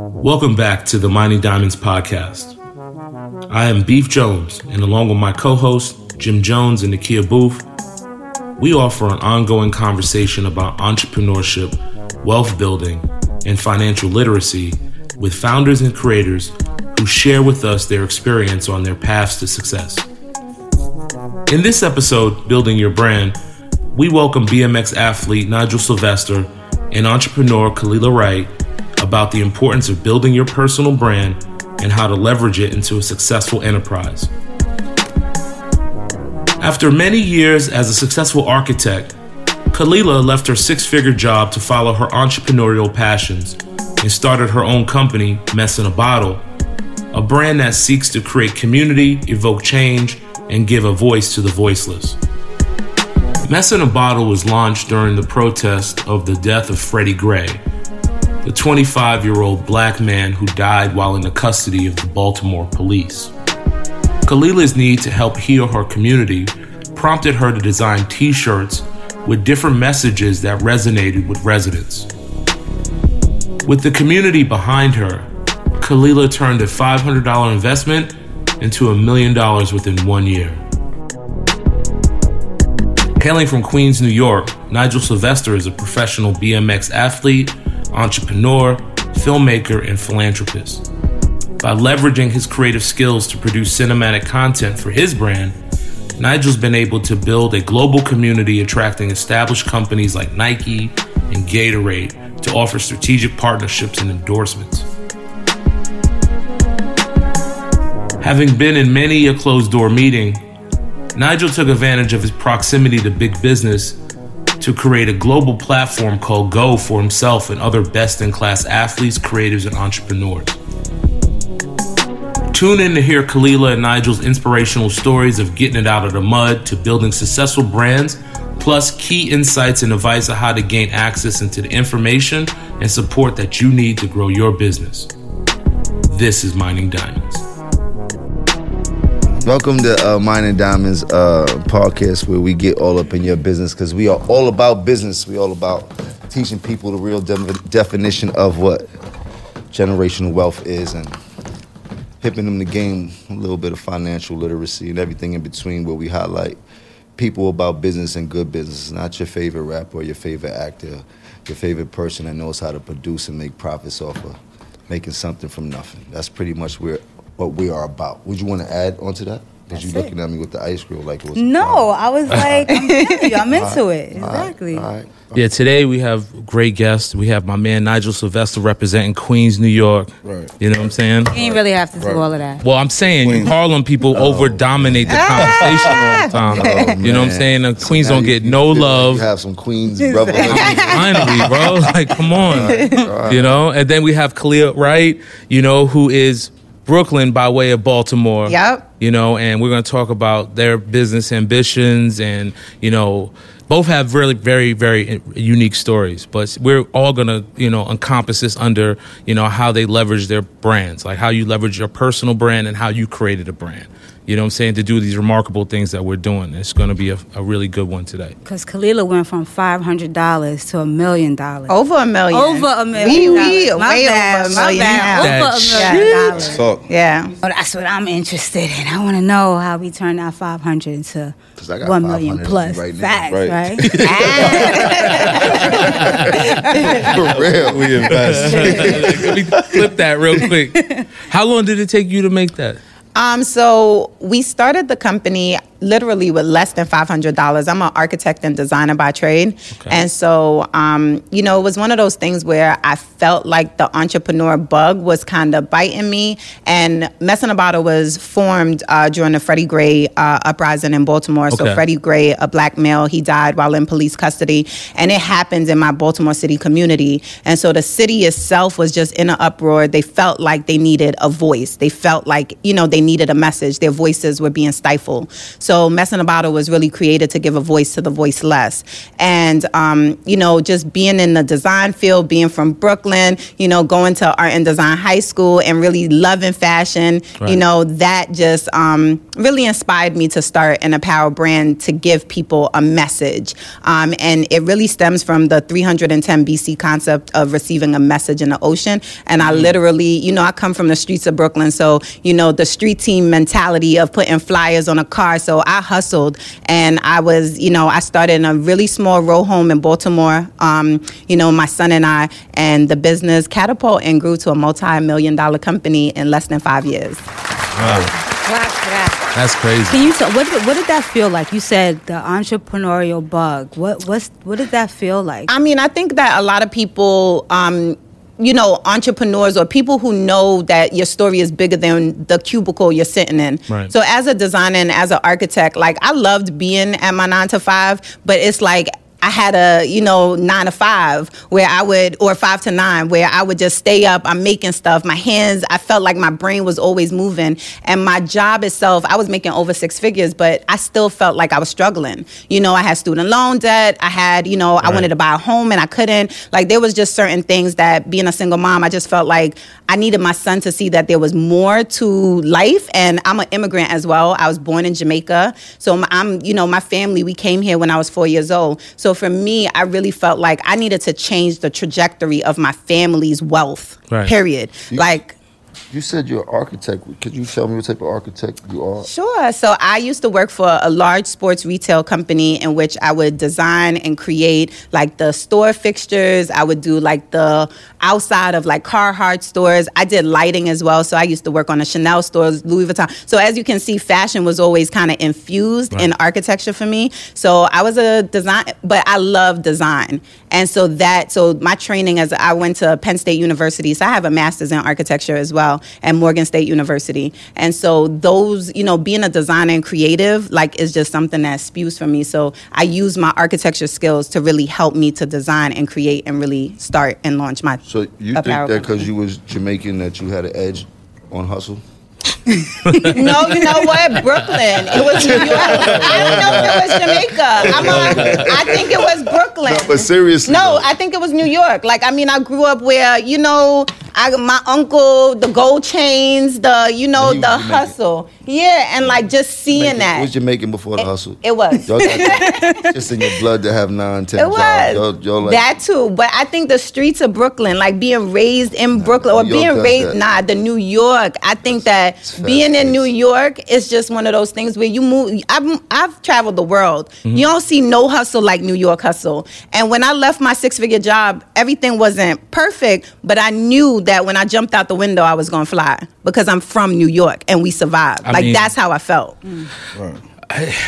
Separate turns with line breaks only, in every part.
Welcome back to the Mining Diamonds podcast. I am Beef Jones, and along with my co hosts, Jim Jones and Nakia Booth, we offer an ongoing conversation about entrepreneurship, wealth building, and financial literacy with founders and creators who share with us their experience on their paths to success. In this episode, Building Your Brand, we welcome BMX athlete Nigel Sylvester and entrepreneur Kalilah Wright about the importance of building your personal brand and how to leverage it into a successful enterprise. After many years as a successful architect, Kalilah left her six figure job to follow her entrepreneurial passions and started her own company, Mess in a Bottle, a brand that seeks to create community, evoke change, and give a voice to the voiceless. Mess in a Bottle was launched during the protest of the death of Freddie Gray, the 25 year old black man who died while in the custody of the Baltimore police. Kalilah's need to help heal her community prompted her to design t shirts with different messages that resonated with residents. With the community behind her, Kalilah turned a $500 investment into a million dollars within one year. Hailing from Queens, New York, Nigel Sylvester is a professional BMX athlete, entrepreneur, filmmaker, and philanthropist. By leveraging his creative skills to produce cinematic content for his brand, Nigel's been able to build a global community attracting established companies like Nike and Gatorade to offer strategic partnerships and endorsements. Having been in many a closed door meeting, Nigel took advantage of his proximity to big business to create a global platform called Go for himself and other best in class athletes, creatives, and entrepreneurs. Tune in to hear Kalilah and Nigel's inspirational stories of getting it out of the mud to building successful brands, plus key insights and advice on how to gain access into the information and support that you need to grow your business. This is Mining Diamonds.
Welcome to uh, Mining Diamonds uh, podcast, where we get all up in your business because we are all about business. We all about teaching people the real de- definition of what generational wealth is and hipping them the game a little bit of financial literacy and everything in between. Where we highlight people about business and good business, not your favorite rapper or your favorite actor, your favorite person that knows how to produce and make profits off of making something from nothing. That's pretty much where what we are about. Would you want to add onto that? Because you looking at me with the ice cream like it was.
No. I was like, I'm, you, I'm into it. Exactly.
All right.
Yeah, today we have great guests. We have my man Nigel Sylvester representing Queens, New York.
Right.
You know what I'm saying?
You ain't really have to do all of that.
Well, I'm saying
Queens.
Harlem people over dominate the ah! conversation all the time.
Oh,
you know what I'm saying? The Queens
Now
don't get
you
no
feel like
love.
Have some Queens brother.
Finally, bro. Like, come on. You know? And then we have Kalilah Wright, you know, who is Brooklyn by way of Baltimore.
Yep.
You know, and we're going to talk about their business ambitions and, you know, both have really very, very unique stories, but we're all going to, you know, encompass this under, you know, how they leverage their brands, like how you leverage your personal brand and how you created a brand. You know what I'm saying? To do these remarkable things that we're doing. It's going to be a, a really good one today.
Because Kalilah went from $500 to a million dollars.
Over a million.
Over a million.
We, we
dollars. My
way
bad,
over a
my bad.
now.
Over a million dollars.
Talk.
Yeah.
Oh, that's what I'm interested in. I want to know how we turn that 500 into
'Cause I got
1 million plus.
right now.
Facts,
Right.
right? Ah.
For real.
We invest.
Let me flip that real quick. How long did it take you to make that?
Um, so we started the company literally with less than five hundred dollars. I'm an architect and designer by trade, and so um, you know it was one of those things where I felt like the entrepreneur bug was kind of biting me. And Mess in a Bottle was formed uh, during the Freddie Gray uh, uprising in Baltimore. So Freddie Gray, a black male, he died while in police custody, and it happened in my Baltimore City community. And so the city itself was just in an uproar. They felt like they needed a voice. They felt like you know they needed a message. Their voices were being stifled. So Mess in a Bottle was really created to give a voice to the voiceless. And, um, you know, just being in the design field, being from Brooklyn, you know, going to art and design high school and really loving fashion,
Right.
you know, that just um, really inspired me to start an apparel brand to give people a message. Um, and it really stems from the 310 BC concept of receiving a message in the ocean. And I literally, you know, I come from the streets of Brooklyn. So, you know, the street team mentality of putting flyers on a car. So I hustled and I was, you know, I started in a really small row home in Baltimore, um, you know, my son and I, and the business catapult and grew to a multi million dollar company in less than five years.
Clap for.
That's crazy.
Can you tell what did, what did that feel like? You said the entrepreneurial bug. What what's what did that feel like?
I mean, I think that a lot of people, um, you know, entrepreneurs or people who know that your story is bigger than the cubicle you're sitting in.
Right.
So, as a designer and as an architect, like I loved being at my nine to five, but it's like I had a, you know, nine to five where I would, or five to nine, where I would just stay up. I'm making stuff. My hands, I felt like my brain was always moving. And my job itself, I was making over six figures, but I still felt like I was struggling. You know, I had student loan debt. I had, you know, I wanted to buy a home and I couldn't. Like, there was just certain things that being a single mom, I just felt like I needed my son to see that there was more to life. And I'm an immigrant as well. I was born in Jamaica. So I'm- I'm, you know, my family, we came here when I was four years old. So for me, I really felt like I needed to change the trajectory of my family's wealth,
Right.
period. Like,
You said you're an architect. Could you tell me what type of architect you are?
Sure. So I used to work for a large sports retail company in which I would design and create like the store fixtures. I would do like the outside of like Carhartt stores. I did lighting as well. So I used to work on the Chanel stores, Louis Vuitton. So as you can see, fashion was always kind of infused in architecture for me. So I was a design, but I love design. And so that, so my training as I went to Penn State University, so I have a master's in architecture as well, and Morgan State University. And so those, you know, being a designer and creative, like, is just something that spews for me. So I use my architecture skills to really help me to design and create and really start and launch my.
So you think that because you was Jamaican that you had an edge on hustle?
No, you know what? Brooklyn. It was New York. I don't know if it was Jamaica. I think it was Brooklyn.
No, but seriously,
No,
though.
I think it was New York. Like, I mean, I grew up where, you know, I, my uncle, the gold chains, the, you know, the
Jamaican.
hustle. Yeah, and like just seeing
Jamaican-
that.
It was Jamaican before the hustle.
It was.
Y'all got just in your blood to have nine, ten
It was
Y'all, y'all like,
that too, but I think the streets of Brooklyn, like being raised in Brooklyn or being raised,
that.
nah, the New York. I think that being in. New York is just one of those things where you move. I've I've traveled the world.
Mm-hmm.
You don't see no hustle like New York hustle. And when I left my six figure job, everything wasn't perfect, but I knew that when I jumped out the window, I was gonna fly because I'm from New York and we survived.
I
like
mean-
that's how I felt.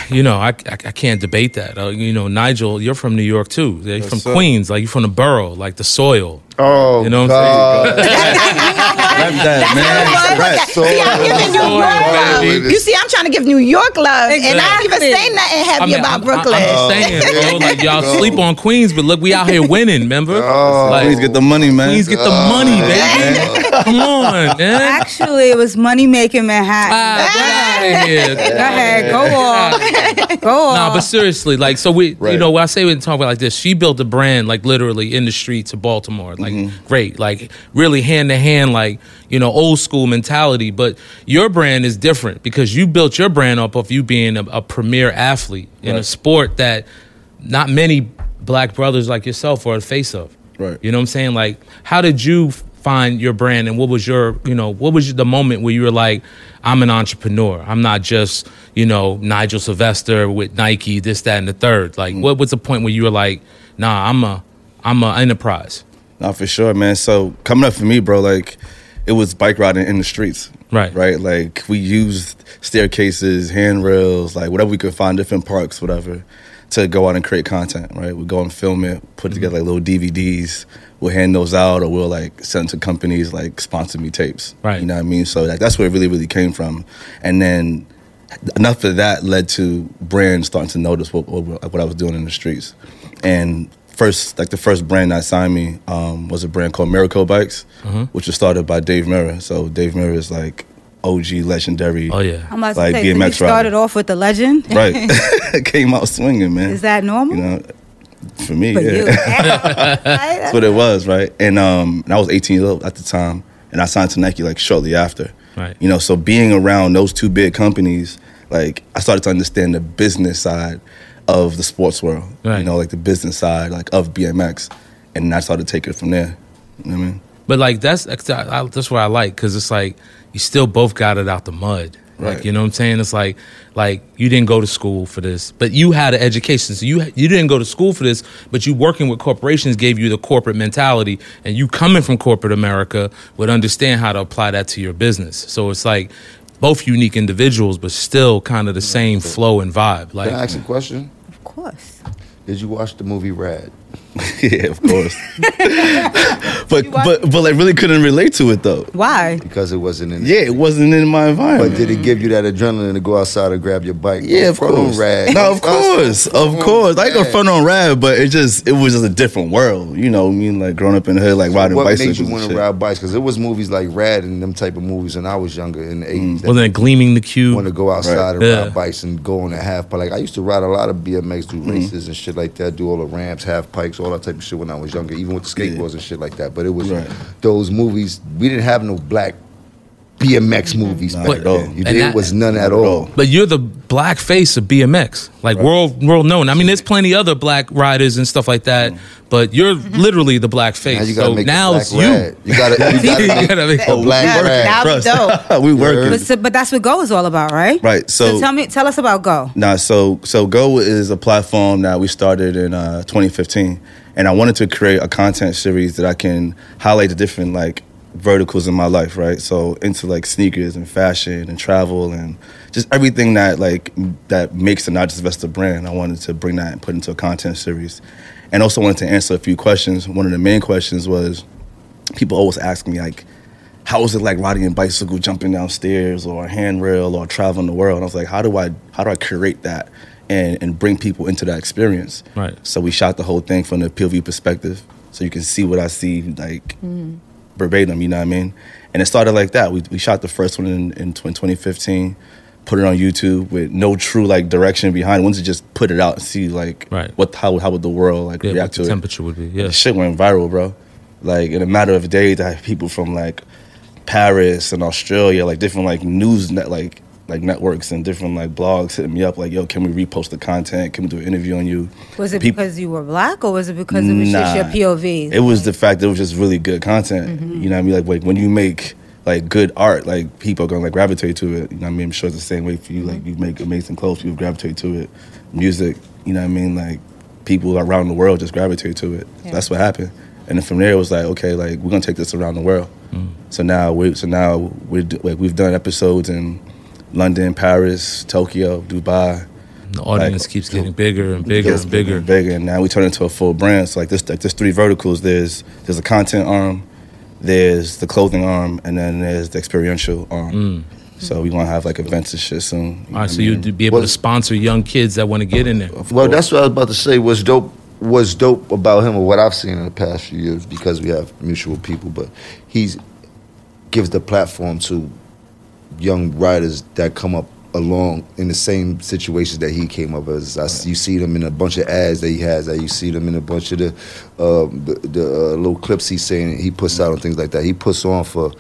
You know, I, I, I can't debate that. Uh, you know, Nigel, you're from New York too. You're from
sir.
Queens, like you're from the borough, like the soil.
Oh,
You know what I'm
God.
Rap that, man. Rap.
So-
See, I'm giving New York love. You see, I'm trying to give New York love, and I didn't even
Exactly.
say nothing heavy
I mean,
about
I'm,
Brooklyn.
I'm just saying, bro, like y'all sleep on Queens, but look, we out here winning, remember?
Oh.
like,
Please get the money, man.
Queens get the money, baby. Come on, man.
Actually, it was money making Manhattan.
Ah, get out of here.
Go ahead, go off, go off.
Nah, but seriously, like, so we, you know, when I say we talk about like this, she built a brand, like, literally in the streets of Baltimore. Like, Mm-hmm. great. Like, really hand to hand, like, you know, old school mentality. But your brand is different because you built your brand up of you being a, a premier athlete in a sport that not many black brothers like yourself are the face of.
Right.
You know what I'm saying? Like, how did you find your brand and what was your, you know, what was the moment where you were like, I'm an entrepreneur. I'm not just, you know, Nigel Sylvester with Nike, this, that, and the third. Like, mm. what was the point where you were like, nah, I'm a, I'm a enterprise.
Nah, for sure, man. So coming up for me, bro, like it was bike riding in the streets.
Right.
Right. Like we used staircases, handrails, like whatever we could find, different parks, whatever, to go out and create content. Right. We go and film it, put together like little DVDs. We'll hand those out, or we'll like send to companies like sponsor me tapes.
Right.
You know what I mean? So like that's where it really, really came from. And then enough of that led to brands starting to notice what, what, what I was doing in the streets. And first, like the first brand that signed me um, was a brand called Mirraco Bikes, which was started by Dave Mirra. So Dave Mirra is like OG legendary.
Oh yeah.
I'm about to
Like
say, so you
BMX
started
rider.
off with the legend.
Right, came out swinging, man.
Is that normal?
you know? For me,
For
yeah.
you.
That's what it was, right? And um, and I was 18 years old at the time, and I signed to Nike like shortly after.
Right.
You know, so being around those two big companies, like I started to understand the business side of the sports world.
Right.
You know, like the business side, like of BMX, and I started to take it from there. You know what I mean?
But like that's that's that's what I like because it's like you still both got it out the mud. Like
Right.
you know what I'm saying? It's like like you didn't go to school for this, but you had an education. So you you didn't go to school for this, but you working with corporations gave you the corporate mentality, and you coming from corporate America would understand how to apply that to your business. So it's like both unique individuals, but still kind of the same flow and vibe. Like
Can I ask a question?
Course.
Did you watch the movie Rad?
yeah, of course. but but but like really couldn't relate to it though.
Why?
Because it wasn't in.
Yeah, it wasn't in my environment.
But did it give you that adrenaline to go outside and grab your bike?
Yeah, of
Front on
course.
Rad.
No, of course, of course. I ain't gonna
Rad.
front on rad, but it just it was just a different world. You know, I mean, like growing up in the hood, like riding bikes.
What
bicycles.
made you want to ride bikes? Because it was movies like Rad and them type of movies when I was younger in the
Mm.
eighties.
well, then gleaming the cube.
want to go outside and
Yeah.
ride bikes and go on a half pipe. Like I used to ride a lot of BMX, do
Mm-hmm.
races and shit like that, do all the ramps, half pikes, all that type of shit when I was younger, even with the skateboards and shit like that. But it was
Right.
those movies. We didn't have no black BMX movies
Not
back
at all.
then. You
And
did
that-
was none at
at
all.
all.
But you're the black face of BMX, like world world known. I mean, there's plenty other black riders and stuff like that, but you're literally the black face.
Now you gotta
so
make
now
black
it's you.
rad. You gotta, you gotta
You
make
gotta make
a black
Yeah,
rad.
that
Trust.
dope.
we working.
But, so, but that's what Go is all about, right?
Right.
So,
So,
tell me, tell us about Go.
Nah, so so Go is a platform that we started in uh, 2015, and I wanted to create a content series that I can highlight the different like verticals in my life, right? So into like sneakers and fashion and travel and just everything that like that makes the Nigel Sylvester brand. I wanted to bring that and put into a content series, and also wanted to answer a few questions. One of the main questions was people always ask me like how was it like riding a bicycle, jumping downstairs, or a handrail, or traveling the world? And I was like, how do I how do I curate that and and bring people into that experience?
Right.
So we shot the whole thing from the POV perspective, so you can see what I see like mm-hmm. Verbatim. You know what I mean? And it started like that. We we shot the first one in in 2015, put it on YouTube with no true like direction behind. Wanted to just put it out and see like
Right.
what how how would the world like
Yeah,
react to it.
temperature would be. Yeah.
The shit went viral, bro. Like in a matter of days, I had people from like Paris and Australia, like different like news net like like networks and different like blogs hitting me up like, yo, can we repost the content? Can we do an interview on you?
Was it
Peop-
because you were black, or was it because it was just your POV?
It was the fact that it was just really good content.
Mm-hmm.
You know what I mean? Like, like when you make like good art, like people are gonna like gravitate to it. You know what I mean? I'm sure it's the same way for you. Like you make amazing clothes, people gravitate to it. Music, you know what I mean? Like people around the world just gravitate to it. So that's what happened. And then from there it was like, okay, like we're gonna take this around the world. So now we so now we like we've done episodes in London, Paris, Tokyo, Dubai.
The audience
Like,
keeps getting bigger and bigger
Gets
and bigger.
and bigger, and now we turn into a full brand. So like this, like there's three verticals. There's there's a content arm, there's the clothing arm, and then there's the experiential arm. So we want to have like events and shit soon. you know
Mm. All right,
what
so
I
you'd be able to sponsor young kids that want to get in there.
Well, that's what I was about to say. Was dope. Was dope about him, or what I've seen in the past few years, because we have mutual people. But he's gives the platform to young writers that come up along in the same situations that he came up as. I, You see them in a bunch of ads that he has. That you see them in a bunch of the um, the, the uh, little clips he's saying he puts out and things like that. He puts on for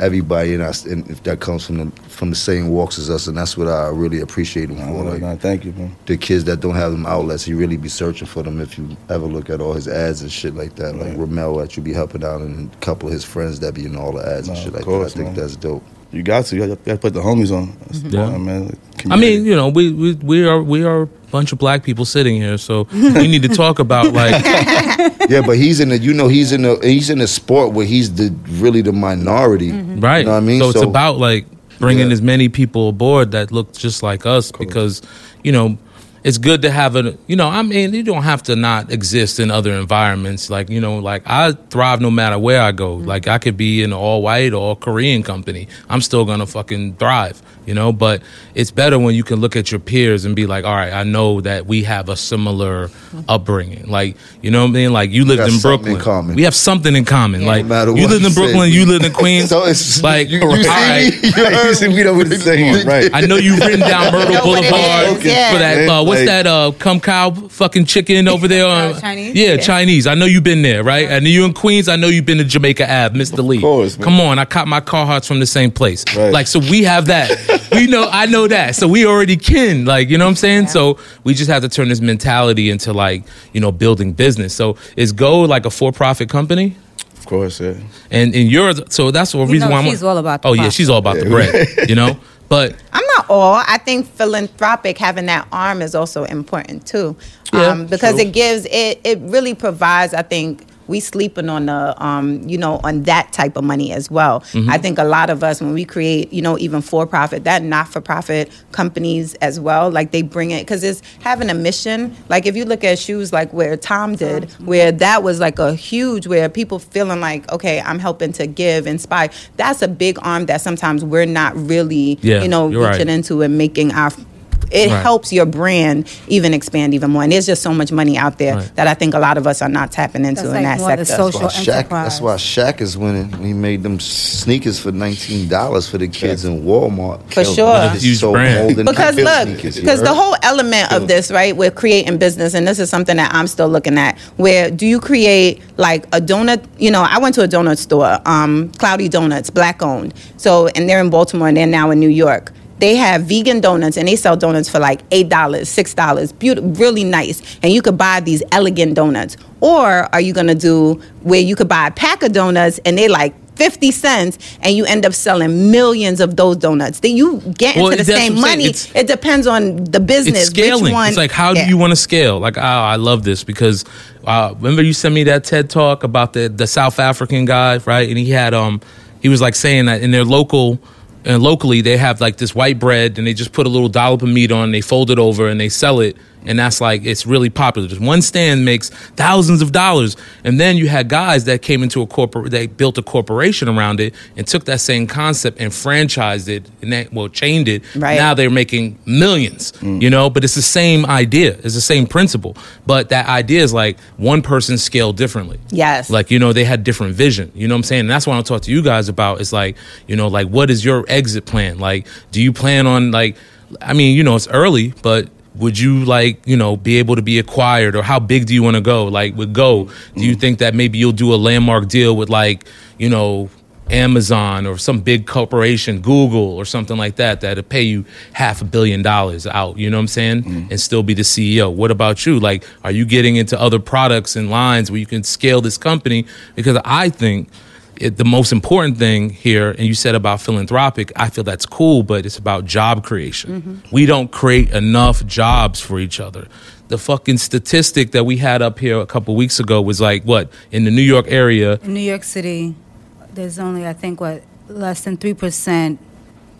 everybody, and, I, and if that comes from the from the same walks as us, and that's what I really appreciate him
Nah,
for.
nah,
Like,
nah, thank you, man.
the kids that don't have them outlets, he really be searching for them. If you ever look at all his ads and shit like that, like
Right.
Ramel that you be helping out, and a couple of his friends that be in all the ads and shit like
course,
that. I think
man.
that's dope.
You got to. You got to put the homies on. That's mhm.
Yeah.
important, man. Like,
I mean, you know, we, we we are we are a bunch of black people sitting here, so we need to talk about like
yeah, but he's in the, you know, he's in the, he's in a sport where he's the really the minority. Mm-hmm.
right.
You know what I mean?
So it's about like bringing
Yeah.
as many people aboard that look just like us because you know it's good to have a you know i mean you don't have to not exist in other environments like you know like i thrive no matter where i go like i could be in an all white or korean company i'm still gonna fucking thrive you know but it's better when you can look at your peers and be like all right i know that we have a similar upbringing like you know what i mean like you lived in
in
brooklyn
common.
we have something in common like
No matter
you lived in brooklyn you lived in queens
So it's
like
you, you
all
see
right.
You heard me?
we know what saying, right?
I know you've written down Myrtle
know what it
Boulevard
yeah.
for that. Uh, what's
Like-
that? Uh, Kum Kau fucking chicken over there.
Uh, Chinese?
Yeah,
Yeah.
Chinese. I know you've been there, right? And you in Queens. I know you've been to Jamaica Ave, Mr. Lee.
course, man.
Come on, I caught my Carhartts from the same place.
Right.
Like, so we have that. we know. I know that. So we already kin. Like, you know what I'm saying? So we just have to turn this mentality into like, you know, building business. So is Go like a for-profit company?
Of course, yeah.
And in yours, so that's the reason
know
why I'm.
she's all about the
Oh yeah, she's all about the bread. You know, but
I'm not all. I think philanthropic having that arm is also important too,
Yeah,
um, because
true.
it gives it. It really provides. I think we sleeping on the um, you know on that type of money as well.
Mm-hmm.
I think a lot of us when we create you know even for profit that not for profit companies as well like they bring it because it's having a mission. Like if you look at shoes like where Tom did, where that was like a huge where people feeling like okay I'm helping to give inspire. That's a big arm that sometimes we're not really
Yeah,
you know
you're right.
reaching into and making our it
Right.
helps your brand even expand even more and there's just so much money out there
Right.
that i think a lot of us are not tapping into
That's
in
like
that
more the
sector
social-
That's why Shaq,
enterprise.
that's why Shaq is winning. He made them sneakers for nineteen dollars for the kids in Walmart.
For
Killed
sure.
them.
It's a huge
So
brand.
because look because the whole element of this right we're creating business and this is something that i'm still looking at where do you create like a donut you know i went to a donut store um, cloudy donuts black owned so and they're in baltimore and they're now in new york they have vegan donuts and they sell donuts for like eight dollars six dollars beautiful really nice and you could buy these elegant donuts or are you gonna do where you could buy a pack of donuts and they like 50 cents and you end up selling millions of those donuts then you get
Well,
into the same
what I'm saying.
money it depends on the business
it's scaling.
which one
It's like how
Yeah.
do you want to scale? Like oh, I love this because uh, remember you sent me that TED talk about the the South African guy, right? And he had um he was like saying that in their local and locally they have like this white bread and they just put a little dollop of meat on, they fold it over and they sell it. And that's like it's really popular. Just one stand makes thousands of dollars, and then you had guys that came into a corporate, they built a corporation around it and took that same concept and franchised it, and that well chained it.
Right.
Now they're making millions, mm. you know, but it's the same idea. It's the same principle. But that idea is like one person scaled differently.
Yes.
Like, you know, they had different vision. You know what I'm saying? And that's what I talk to you guys about. Is like, you know, like what is your exit plan? Like, do you plan on like I mean, you know, it's early, but would you like, you know, be able to be acquired or how big do you want to go? Like with Go, do you mm. think that maybe you'll do a landmark deal with like, you know, Amazon or some big corporation, Google or something like that, that'll pay you half a billion dollars out, you know what I'm saying? Mm. And still be the CEO. What about you? Like, are you getting into other products and lines where you can scale this company? Because I think it, the most important thing here, and you said about philanthropic, I feel that's cool, but it's about job creation. Mm-hmm. We don't create enough jobs for each other. The fucking statistic that we had up here a couple weeks ago was like, what, in the New York area,
In New York City, there's only I think what less than three percent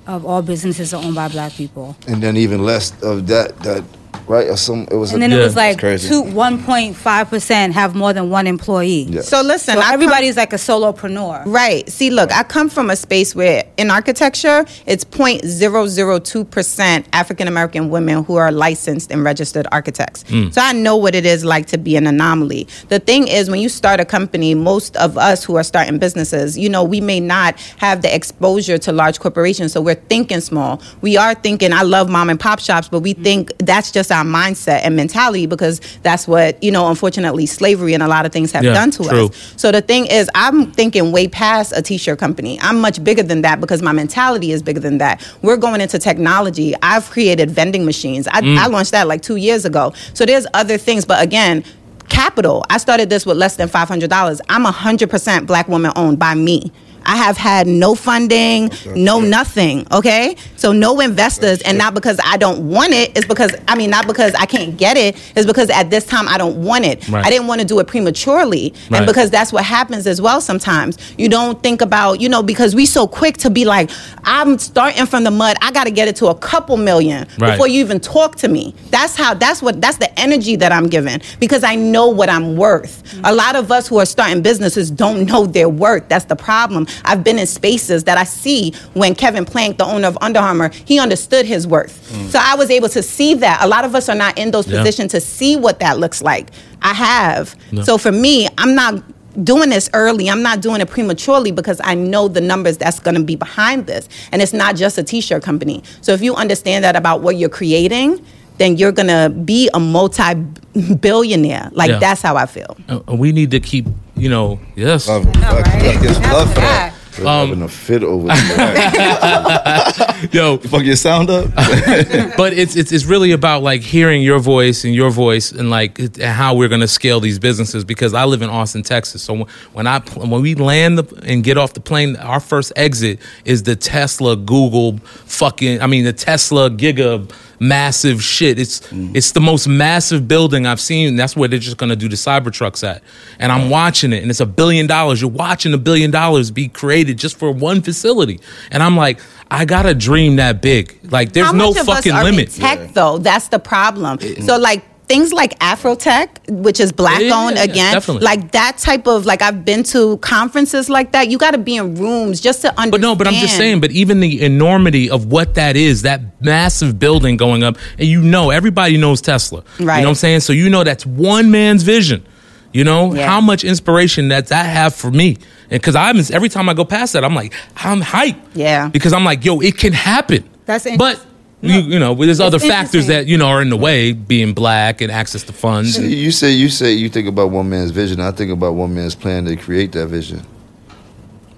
of all businesses are owned by black people.
and then even less of that. That right? Or some. It was.
And
a,
then
Yeah,
it was like
crazy.
two one point five percent have more than one employee.
Yeah.
so listen
So
I come-
everybody's like a solopreneur.
Right. See, look, I come from a space where in architecture, it's 0.002% African American women who are licensed and registered architects. Hmm. So I know what it is like to be an anomaly. The thing is, when you start a company, most of us who are starting businesses, you know, we may not have the exposure to large corporations. So we're thinking small. We are thinking, I love mom and pop shops, but we hmm. think that's just our mindset and mentality because that's what, you know, unfortunately, slavery and a lot of things have
Yeah,
done to
true.
us. So the thing is, I'm thinking way past a t-shirt company. I'm much bigger than that because my mentality is bigger than that. We're going into technology. I've created vending machines. I, mm. I launched that like two years ago. So there's other things, but again. Capital. I started this with less than five hundred dollars. I'm hundred percent black woman owned by me. I have had no funding, no nothing. Okay, so no investors, and not because I don't want it. It's because I mean not because I can't get it. It's because at this time I don't want it.
Right.
I didn't want to do it prematurely,
Right.
and because that's what happens as well. Sometimes you don't think about you know because we so quick to be like I'm starting from the mud. I got to get it to a couple million
Right.
before you even talk to me. That's how. That's what. That's the energy that I'm given because I know what I'm worth. A lot of us who are starting businesses don't know their worth. That's the problem. I've been in spaces that I see when Kevin Plank, the owner of Under Armour, he understood his worth. Mm. So I was able to see that. A lot of us are not in those
Yeah.
positions to see what that looks like. I have.
No.
So for me, I'm not doing this early. I'm not doing it prematurely because I know the numbers that's going to be behind this. And it's not just a t-shirt company. So if you understand that about what you're creating, then you're going to be a multi-billionaire. Like
Yeah.
that's how I feel.
Uh, we need to keep, you know, yes.
Love it.
No, right?
fuck, it's love for that.
that.
We're having a fit over there.
Yo,
Fuck your sound up.
but it's, it's it's really about like hearing your voice and your voice and like and how we're gonna scale these businesses because I live in Austin, Texas. So when- when I when we land the, and get off the plane, our first exit is the Tesla Google fucking I mean the Tesla Giga massive shit. It's mm. it's the most massive building I've seen. That's where they're just gonna do the Cybertrucks at, and I'm watching it, and it's a billion dollars. You're watching a billion dollars be created just for one facility, and I'm like, I gotta dream that big. Like there's
How
no
of
fucking
us are
limit.
In tech though, that's the problem. So like things like Afrotech, which is black
Yeah,
owned
yeah,
again,
definitely.
like that type of like I've been to conferences like that. You got to be in rooms just to understand.
But no, but I'm just saying, but even the enormity of what that is, that massive building going up, and you know, everybody knows Tesla.
Right?
You know what I'm saying? So you know that's one man's vision. You know
Yeah.
how much inspiration that that have for me, and because I'm every time I go past that, I'm like I'm hyped.
Yeah.
Because I'm like, yo, it can happen.
That's
but.
Interesting.
You, you know, there's other factors
interesting.
that you know are in the way, being black and access to funds. and-
you say you say you think about one man's vision. I think about one man's plan to create that vision.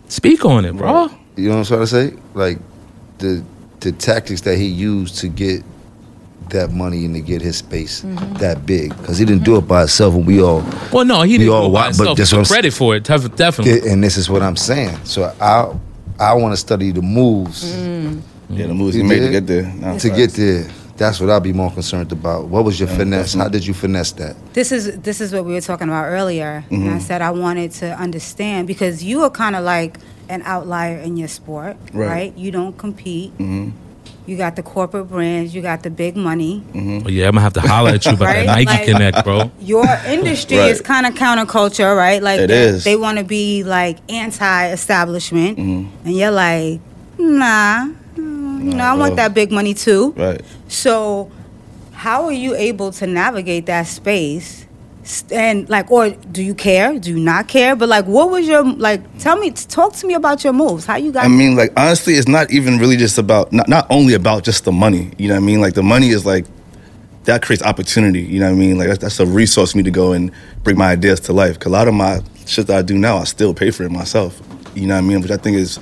Speak on it, bro.
You know what I'm trying to say? Like the the tactics that he used to get that money and to get his space mm-hmm. that big because he didn't do it by himself. And we all
Well, no, he
We
didn't
all
go by
wa- but
himself.
that's what I'm
took credit for it, definitely.
and this is what I'm saying. So I I want to study the moves mm.
Yeah, the moves
You
he made to get there. Nah,
to get there. That's what I'd be more concerned about. What was your finesse? How did you finesse that?
This is this is what we were talking about earlier. And
Mm-hmm.
I said I wanted to understand because you are kind of like an outlier in your sport,
Right.
right? You don't compete.
Mm-hmm.
You got the corporate brands. You got the big money.
Well, yeah, I'm gonna have to holler at you about
Right?
that Nike
Like-
Connect, bro.
Your industry
Right.
is kind of counterculture, right? Like
It
they, they want to be like anti-establishment,
Mm-hmm.
and you're like, nah. You know, I want that big money too.
Right.
So, how are you able to navigate that space? And like, or do you care? Do you not care? But like, what was your like? Tell me, talk to me about your moves. How you got?
I mean, like honestly, it's not even really just about not not only about just the money. You know what I mean? Like the money is like that creates opportunity. You know what I mean? Like that's, that's a resource for me to go and bring my ideas to life. Cause a lot of my shit that I do now, I still pay for it myself. You know what I mean? Which I think is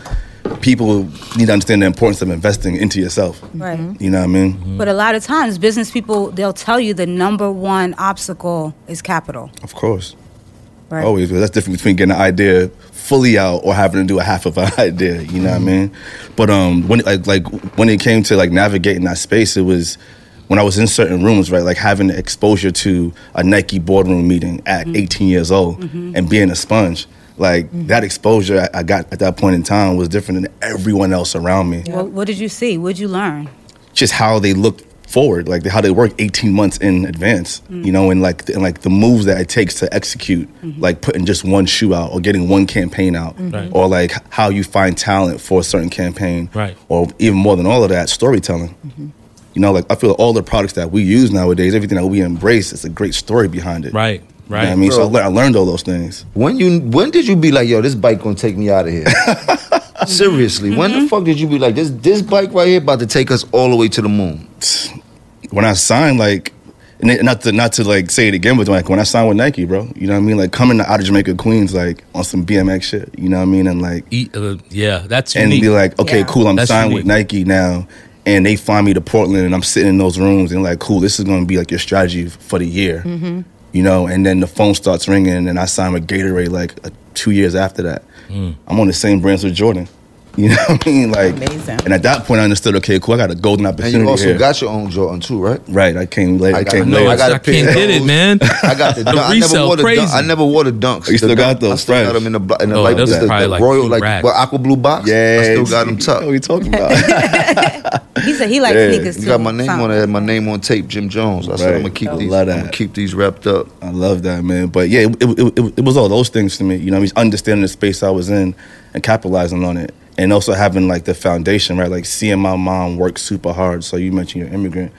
people need to understand the importance of investing into yourself.
right. Mm-hmm.
You know what I mean? Mm-hmm.
But a lot of times, business people they'll tell you the number one obstacle is capital.
Of course.
Right.
Always. But that's different between getting an idea fully out or having to do a half of an idea. You know what I mm-hmm. mean? But um, when like like when it came to like navigating that space, it was when I was in certain rooms, right? Like having exposure to a Nike boardroom meeting at 18 years old and being a sponge. Like mm-hmm. that exposure I- I got at that point in time was different than everyone else around me.
What, what did you see? What did you learn?
Just how they looked forward, like how they work 18 months in advance, mm. you know, and like and like the moves that it takes to execute, mm-hmm. like putting just one shoe out or getting one campaign out, mm-hmm.
Right.
or like how you find talent for a certain campaign,
Right.
Or even more than all of that, storytelling. You know, like I feel all the products that we use nowadays, everything that we embrace, it's a great story behind it.
Right,
You know
right.
what I mean, so I,
Bro.
lear- I learned all those things.
When you when did you be like, yo, this bike gonna take me out of here? Seriously, when the fuck did you be like, this this bike right here about to take us all the way to the moon?
when I signed, like, and not to not to like say it again, but like when I signed with Nike, bro, you know what I mean? Like coming out of Jamaica, Queens, like on some BMX shit, you know what I mean? And like,
Eat, uh, yeah, that's
and
unique.
be like, okay,
Yeah.
cool, I'm
That's
signed with. Nike now, and they fly me to Portland, and I'm sitting in those rooms, and like, cool, this is gonna be like your strategy for the year. You know, and then the phone starts ringing, and I signed with Gatorade like uh, two years after that. I'm on the same brands with Jordan. You know what I mean? Like,
Amazing.
and at that point, I understood. Okay, cool. I got a golden opportunity.
And
opportunity
you also
here.
got your own Jordan too, right?
right. I came late. I,
I
came late.
I got a
I
pair
can't
of
get it, man.
I got the,
The
dunk. I never
resale
wore the dunk.
crazy.
I never wore the dunks.
You still
The
got
dunk-
those,
I still got them in the, blo- in the
Oh,
light,
those
the, the
like
royal, like
racks.
what aqua blue box.
yeah,
I still got them
What are you talking about?
He said he likes
Yeah.
sneakers too.
You got my name
Sound.
on it. My name on tape, Jim Jones. I said I'm gonna keep
I
these. I'm
that.
gonna keep these wrapped up.
I love that, man. But yeah, it, it, it, it was all those things to me. You know, I mean, understanding the space I was in and capitalizing on it, and also having like the foundation, right? Like seeing my mom work super hard. So you mentioned you're immigrant.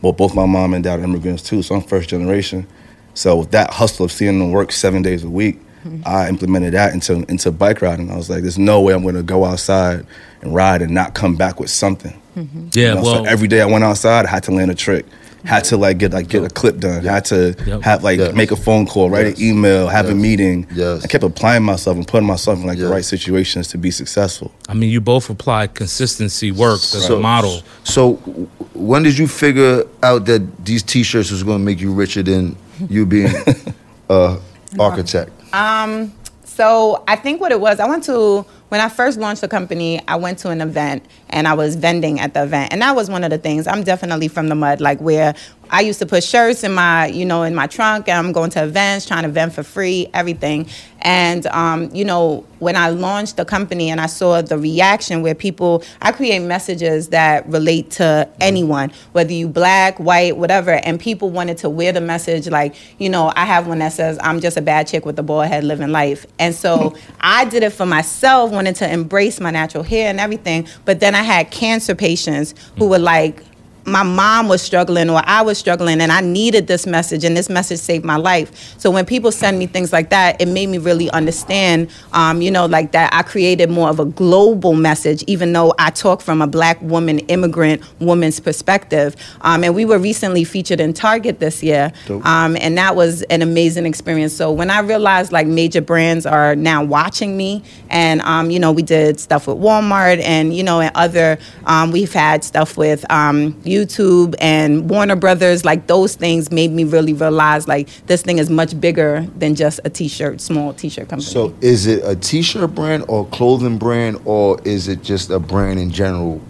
Well, both my mom and dad are immigrants too, so I'm first generation. So with that hustle of seeing them work seven days a week, mm-hmm. I implemented that into into bike riding. I was like, there's no way I'm going to go outside and ride and not come back with something. Mm-hmm.
Yeah,
You know,
well,
so every day I went outside, I had to land a trick. Had to like get like get a clip done. Had to
Yep.
have like
Yes.
make a phone call, write
Yes.
an email, have a
Yes.
meeting.
Yes.
I kept applying myself and putting myself in like the
Yes.
right situations to be successful.
I mean, you both applied consistency works as a model.
So, w- when did you figure out that these T-shirts was going to make you richer than you being a architect?
Um, so I think what it was, I went to when I first launched the company, I went to an event and I was vending at the event. And that was one of the things. I'm definitely from the mud, like where I used to put shirts in my, you know, in my trunk and I'm going to events, trying to vent for free, everything. And um, you know, when I launched the company and I saw the reaction where people I create messages that relate to anyone, whether you black, white, whatever, and people wanted to wear the message like, you know, I have one that says I'm just a bad chick with a bald head living life. And so I did it for myself, wanted to embrace my natural hair and everything, but then I had cancer patients who were like my mom was struggling or I was struggling and I needed this message and this message saved my life. So when people send me things like that, it made me really understand, um, you know, like that I created more of a global message, even though I talk from a black woman, immigrant woman's perspective. Um, and we were recently featured in Target this year. Um, and that was an amazing experience. So when I realized like major brands are now watching me and, um, you know, we did stuff with Walmart and, you know, and other, um, we've had stuff with, um, YouTube and Warner Brothers, like those things made me really realize like this thing is much bigger than just a t-shirt, small t-shirt company.
So, is it a T-shirt brand or clothing brand, or is it just a brand in general?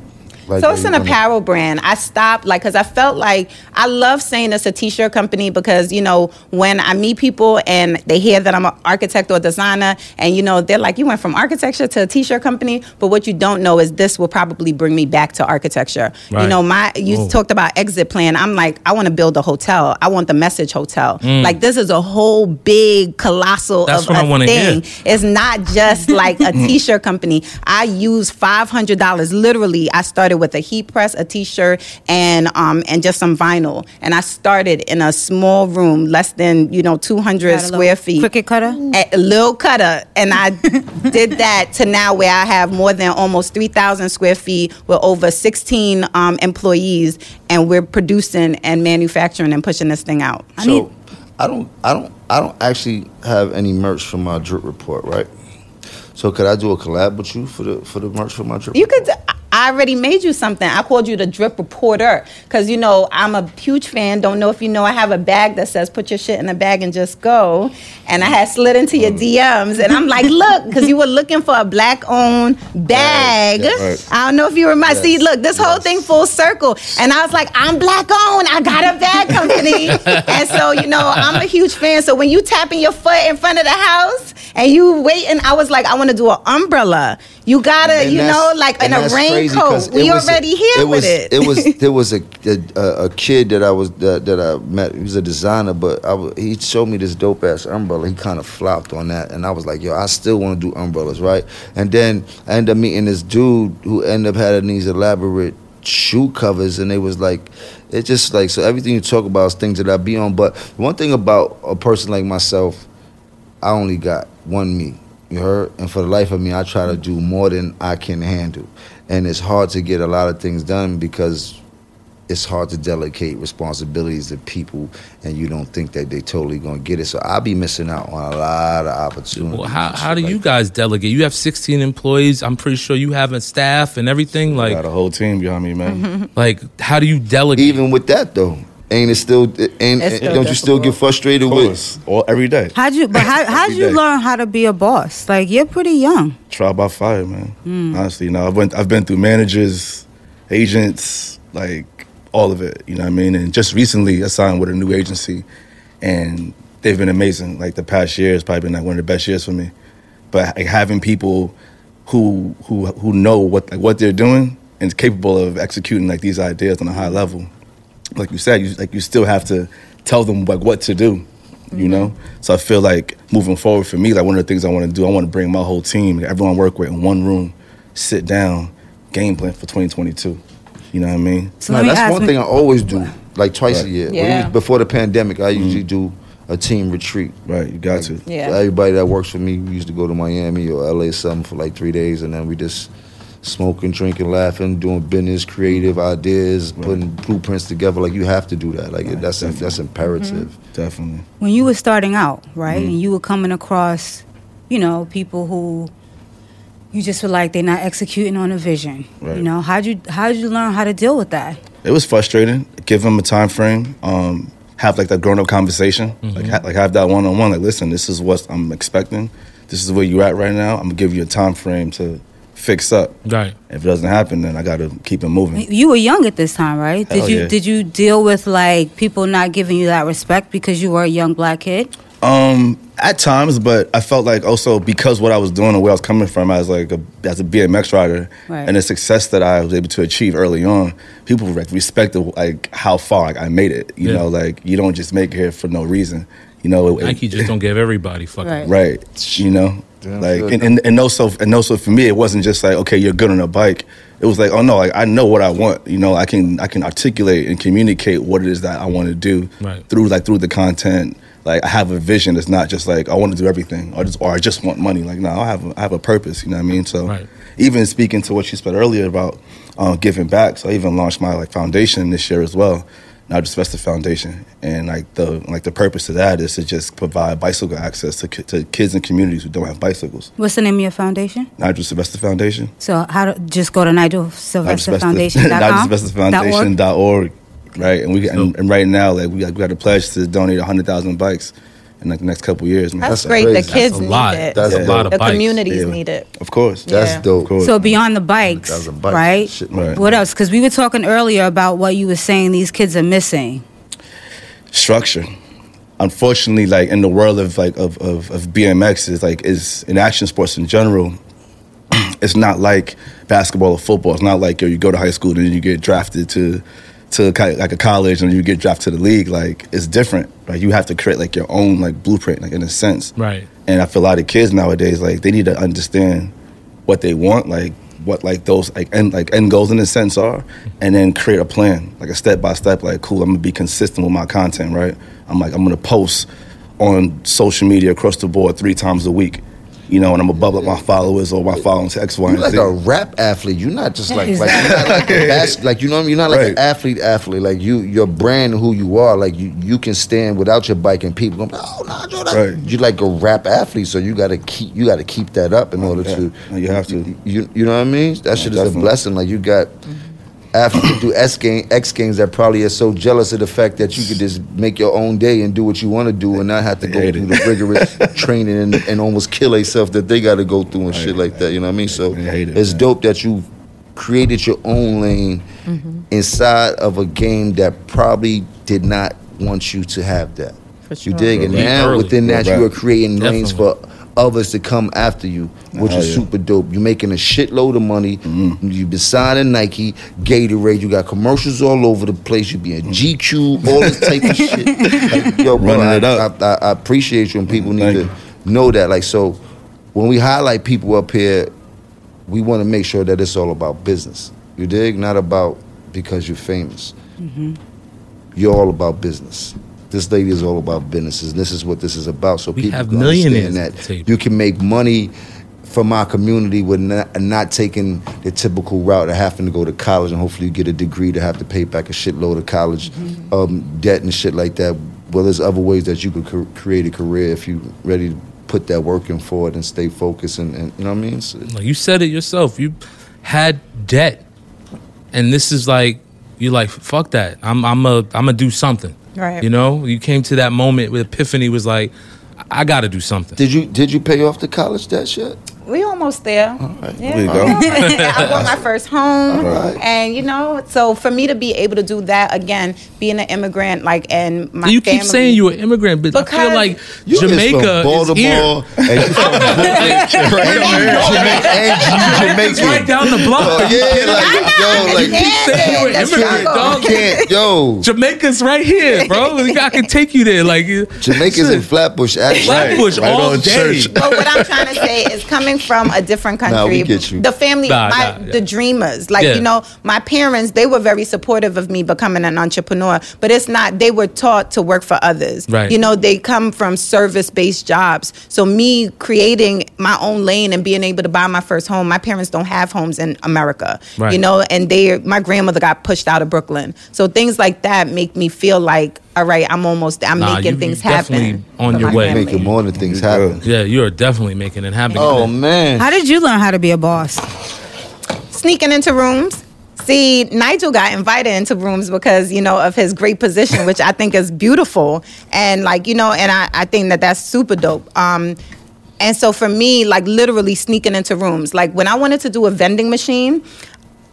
Like,
So it's an apparel brand. I stopped like because I felt like I love saying it's a t-shirt company because you know when I meet people and they hear that I'm an architect or designer and you know they're like you went from architecture to a t-shirt company, but what you don't know is this will probably bring me back to architecture. You know my you
Whoa.
talked about exit plan. I'm like I want to build a hotel. I want the message hotel. Like this is a whole big colossal
Mm. That's
of
what I
a
wanna hear.
thing. It's not just like a t-shirt company. I use five hundred dollars. Literally, I started with a heat press, a t-shirt, and um and just some vinyl. And I started in a small room, less than you know two hundred
Got a little
square feet.
Cricut cutter.
A little cutter, and I did that to now where I have more than almost three thousand square feet with over sixteen um, employees, and we're producing and manufacturing and pushing this thing out.
I
so,
need-
I don't, I don't, I don't actually have any merch for my drip report, right? So, could I do a collab with you for the for the merch for my drip?
You could. I already made you something. I called you the drip reporter because you know I'm a huge fan. Don't know if you know I have a bag that says "Put your shit in a bag and just go," and I had slid into your DMs, and I'm like, "Look," because you were looking for a black-owned bag.
Right, yeah, right.
I don't know if you remember. See,
Yes,
look, this whole thing full circle, and I was like, "I'm black-owned. I got a bag company," and so you know I'm a huge fan. So when you tapping your foot in front of the house and you waiting, I was like, "I want to do an umbrella." You gotta, you know, like in a
that's crazy 'cause
raincoat. We
it was a-
already here
it was,
with it.
It was there was a a, a kid that I was that, that I met. He was a designer, but I, he showed me this dope ass umbrella. He kind of flopped on that, and I was like, yo, I still want to do umbrellas, right? And then I ended up meeting this dude who ended up having these elaborate shoe covers, and they was like. It's just like so. Everything you talk about is things that I be on. But one thing about a person like myself, I only got one me. You heard? And for the life of me, I try to do more than I can handle. And it's hard to get a lot of things done because it's hard to delegate responsibilities to people and you don't think that they totally gonna get it. So I'll be missing out on a lot of opportunities.
Well, how, how do
like
you guys delegate? You have 16 employees. I'm pretty sure you have a staff and everything.
Like got
Like,
a whole team behind me, man.
like how do you delegate?
even with that though Ain't it still? Ain't
It's still
don't you still get frustrated
Of
with?
course, all every day.
How'd you? But how how'd you
day.
learn how to be a boss? Like you're pretty young.
Trial by fire, man.
Hmm.
Honestly, you know, I've went, I've been through managers, agents, like all of it. You know what I mean? And just recently, I signed with a new agency, and they've been amazing. Like the past year has probably been like one of the best years for me. But like, having people who who who know what like what they're doing and is capable of executing like these ideas on a high level, like you said, you like you still have to tell them like what to do. You know, so I feel like moving forward for me, like one of the things I want to do, I want to bring my whole team, everyone I work with, in one room, sit down, game plan for 2022. You know what I mean?
So
Nah,
let me
that's one
me-
thing I always do, like twice a year.
Yeah.
we- before the pandemic, I
Mm-hmm.
usually do a team retreat.
Right, you got to.
Yeah.
Everybody that works for me, we used to go to Miami or LA or something for like three days, and then we just smoking, drinking, laughing, doing business, creative ideas, putting blueprints together. Like you have to do that. Like that's that's imperative.
Definitely.
when you were starting out, right,
Mm-hmm.
and you were coming across, you know, people who you just were like they're not executing on a vision.
Right.
You know, how'd you how'd you learn how to deal with that?
It was frustrating. Give them a time frame. Um, have like that grown up conversation. Like ha- like have that one on one. Like listen, this is what I'm expecting. This is where you're at right now. I'm gonna give you a time frame to fix up.
Right.
If it doesn't happen, then I gotta keep it moving.
You were young at this time, right? Did you
yeah.
did you deal with like people not giving you that respect because you were a young black kid?
Um, at times, but I felt like also because what I was doing and where I was coming from as like a as a BMX rider
Right.
and the success that I was able to achieve early on, people like respected like how far like, I made it. You
Yeah.
know, like you don't just make it here for no reason. You know, it-
Nike just don't give everybody fucking.
Right.
right? You know,
Damn
like
good.
and, and and also and also for me, it wasn't just like okay, you're good on a bike. It was like oh no, like I know what I want. You know, I can I can articulate and communicate what it is that I want to do
Right.
through like through the content. Like I have a vision. It's not just like I want to do everything or just or I just want money. Like no, I have a, I have a purpose. You know what I mean? So
Right.
even speaking to what you said earlier about uh, giving back. So I even launched my like foundation this year as well. Now just Vesta Foundation, and like the like the purpose of that is to just provide bicycle access to, to kids and communities who don't have bicycles.
What's the name of your foundation?
Nigel Sylvester Foundation.
So how to just go to Nigel Sylvester Foundation.
Nigel Sylvester Foundation dot org, right? And we and, and right now like we got, we got a pledge to donate hundred thousand bikes in like the next couple years. Man.
That's,
That's
great.
crazy.
The kids
That's a
need
lot.
it.
That's
Yeah.
a lot of
the
bikes.
communities
Yeah.
need it.
Of course.
That's
Yeah.
dope.
Course.
So beyond the bikes,
bike.
right?
Shit,
Right.
What else? Because we were talking earlier about what you were saying these kids are missing.
structure. Unfortunately, like in the world of like of, of, of BMX is like is in action sports in general, it's not like basketball or football. It's not like yo, you go to high school and then you get drafted to to like a college and you get drafted to the league. Like it's different. Like you have to create like your own like blueprint, like in a sense.
Right.
And I feel a lot of kids nowadays like they need to understand what they want, like what like those like end like end goals in a sense are, and then create a plan, like a step by step. Like, cool, I'm gonna be consistent with my content, right? I'm like I'm gonna post on social media across the board three times a week, you know, and I'm gonna bubble up my followers or my followers X, Y,
You
and
like
Z.
a rap athlete. You're not just like like, you're not like, a bas- like you know what I mean? You're not like an athlete athlete. Like you your brand who you are. Like you you can stand without your bike and people go, oh no, that-"
Right.
You're like a rap athlete. So you gotta keep you gotta keep that up in order
Yeah.
to
No, you have to.
You you know what I mean? That shit is a blessing. Like you got mm-hmm. Athletes who do S game X games that probably are so jealous of the fact that you could just make your own day and do what you want to do and not have to go through
it.
the rigorous training and, and almost kill themselves that they got to go through and shit like that. You know what I mean? So
They it,
it's
man.
dope that you created your own lane mm-hmm. inside of a game that probably did not want you to have that.
For
You
sure.
dig? And now
Early.
within that,
Right.
you are creating lanes for others to come after you, which
Hell
is
yeah.
super dope. You're making a shitload of money.
Mm-hmm.
You've been signing Nike, Gatorade. You got commercials all over the place. You be in GQ, all this type of shit. Like, yo, bro,
Running
I,
it up.
I, I, I appreciate you, and people need
Thank
to
you.
know that. Like, so when we highlight people up here, we want to make sure that it's all about business. You dig? Not about because you're famous. You're all about business. This lady is all about businesses. This is what this is about. So
We
people
have millionaires
understand that you can make money from our community with not, not taking the typical route of having to go to college and hopefully you get a degree to have to pay back a shitload of college um, debt and shit like that. Well, there's other ways that you could cr- create a career if you're ready to put that work in for it and stay focused and, and you know what I mean. So,
Like you said it yourself. You had debt, and this is like you're like fuck that. I'm I'm a I'm gonna do something.
Right.
You know, you came to that moment where epiphany was like, I got to do something.
Did you did you pay off the college debt yet?
We almost there.
right.
Yeah.
There you go.
I bought my first home,
All right.
and you know, so for me to be able to do that again, being an immigrant, like, and my
you
family,
keep saying you're an immigrant, but I feel like
You
Jamaica
is from Baltimore
is here.
and you from Jamaica, and you
It's right down the block.
Oh, yeah, like yo, like
You keep saying you're an immigrant, dog.
you can't, yo.
Jamaica's right here, bro. I can take you there. Like
Jamaica's in Flatbush, actually.
Flatbush
Right
all
on
day.
church.
But what I'm trying to say is coming from a different country.
Nah, we get you.
The family,
Nah,
my,
nah, yeah.
the dreamers. Like,
Yeah.
you know, my parents, they were very supportive of me becoming an entrepreneur, but it's not, they were taught to work for others.
Right.
You know, they come from service based jobs. So, me creating my own lane and being able to buy my first home, my parents don't have homes in America.
Right.
You know, and they, my grandmother got pushed out of Brooklyn. So, things like that make me feel like, all right, I'm almost, I'm
Nah,
making
you-
things
you definitely
happen.
on your way.
family.
Making more than things happen.
Yeah, you are definitely making it happen.
Oh man.
How did you learn how to be a boss?
sneaking into rooms. See, Nigel got invited into rooms because, you know, of his great position, which I think is beautiful. And like, you know, and I, I think that that's super dope. Um, and so for me, like literally sneaking into rooms, like when I wanted to do a vending machine,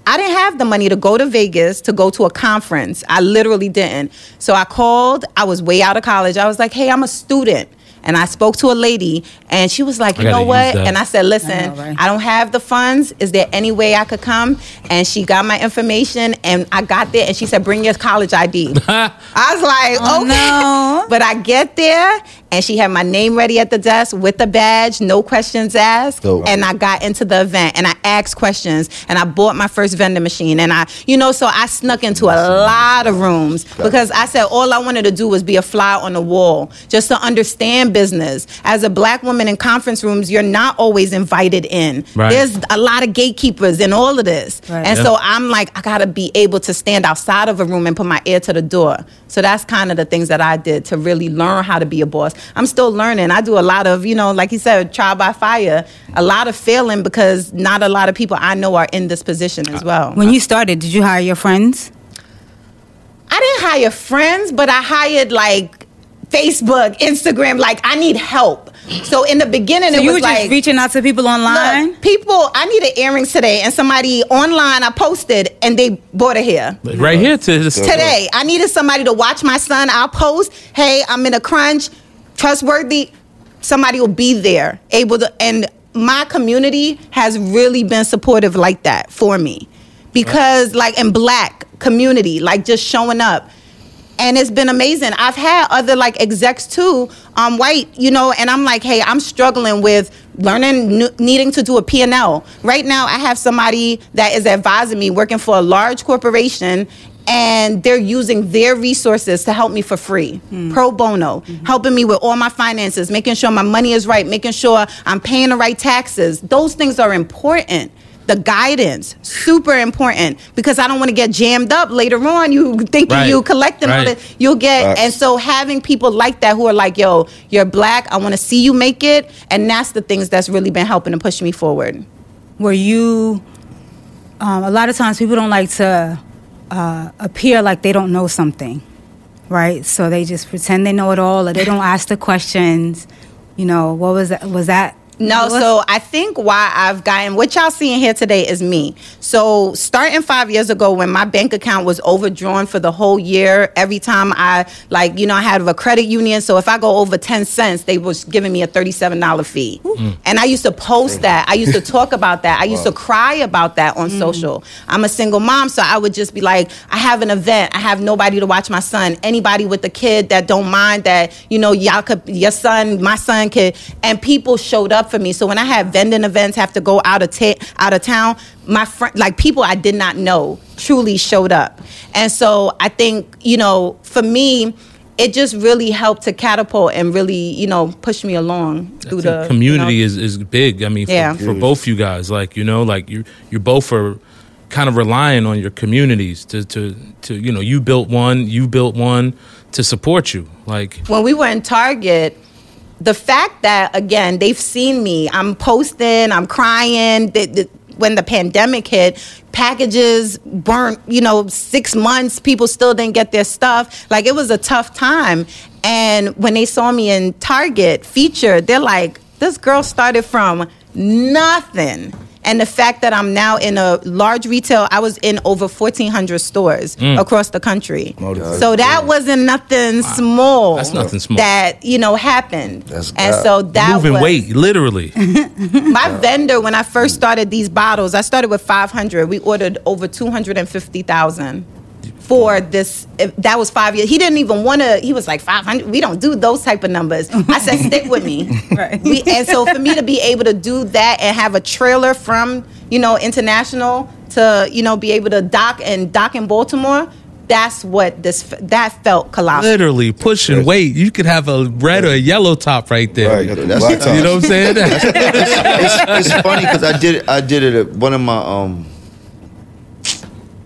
I didn't have the money to go to Vegas to go to a conference. I literally didn't. So I called. I was way out of college. I was like, hey, I'm a student. And I spoke to a lady, and she was like, you know what? And I said, listen,
I know, right?
I don't have the funds. Is there any way I could come? And she got my information, and I got there, and she said, bring your college ID. I was like,
Oh,
okay.
no.
But I get there, and she had my name ready at the desk with the badge, no questions asked.
Dope.
And I got into the event, and I asked questions, and I bought my first vending machine. And I, you know, so I snuck into a lot of rooms because I said all I wanted to do was be a fly on the wall, just to understand business. As a black woman in conference rooms, you're not always invited in.
Right.
There's a lot of gatekeepers in all of this.
Right.
And
Yeah.
so I'm like, I gotta be able to stand outside of a room and put my ear to the door. So that's kind of the things that I did to really learn how to be a boss. I'm still learning. I do a lot of, you know, like you said, trial by fire, a lot of failing because not a lot of people I know are in this position as well.
When you started, did you hire your friends?
I didn't hire friends, but I hired like Facebook, Instagram, like I need help. So in the beginning,
So
it
you
was
were just
like
reaching out to people online?
Look, people, I needed earrings today, and somebody online I posted, and they bought it here.
Right here to
Today, I needed somebody to watch my son. I'll post, hey, I'm in a crunch, trustworthy. Somebody will be there, able to, and my community has really been supportive like that for me. Because, like, in black community, like just showing up. And it's been amazing. I've had other like execs too, um, white, you know, and I'm like, hey, I'm struggling with learning, n- needing to do a P&L. Right now, I have somebody that is advising me, working for a large corporation, and they're using their resources to help me for free, pro bono, helping me with all my finances, making sure my money is right, making sure I'm paying the right taxes. Those things are important. The guidance, super important, because I don't want to get jammed up later on. You thinking
Right.
you collecting all
Right.
the, you'll get.
Facts.
And so having people like that who are like, "Yo, you're black. I want to see you make it," and that's the things that's really been helping to push me forward.
Were you? Um, a lot of times, people don't like to uh, appear like they don't know something, right? So they just pretend they know it all, or they don't ask the questions. You know, what was that? Was that?
No,
what
so I think why I've gotten what y'all seeing here today is me. So starting five years ago, when my bank account was overdrawn for the whole year, every time I like, you know, I had a credit union. So if I go over ten cents, they was giving me a thirty-seven dollar fee, mm. and I used to post that. I used to talk about that. I used to cry about that on mm. social. I'm a single mom, so I would just be like, I have an event. I have nobody to watch my son. Anybody with a kid that don't mind that, you know, y'all could, your son, my son could, and people showed up for me. So when I had vending events, have to go out of ta- out of town, my friend, like people I did not know, truly showed up. And so I think, you know, for me. It just really helped to catapult and really, you know, push me along through the
community
you know,
is, is big. I mean, for,
Yeah.
for both you guys, like you know, like you you both are kind of relying on your communities to to to you know, you built one, you built one to support you. Like
when we were in Target, the fact that again they've seen me, I'm posting, I'm crying. They, when the pandemic hit, packages weren't, you know, six months, people still didn't get their stuff. Like it was a tough time. And when they saw me in Target featured, they're like, this girl started from nothing. And the fact that I'm now in a large retail, I was in over 1,400 stores
Mm.
across the country.
Motivated.
So that wasn't nothing small.
That's nothing small.
That, you know, happened.
That's
and
God.
so that
Moving
was,
weight, literally.
my vendor, when I first started these bottles, I started with 500. We ordered over 250,000 for this. That was five years. He didn't even want to. He was like 500. We don't do those type of numbers. I said, stick with me.
Right.
We, and so for me to be able to do that and have a trailer from you know international to you know be able to dock and dock in Baltimore. That's what this that felt colossal.
literally pushing weight. You could have a red or a yellow top right there.
Right,
That's-
You know what I'm saying?
it's, it's funny because I did. I did it at one of my um.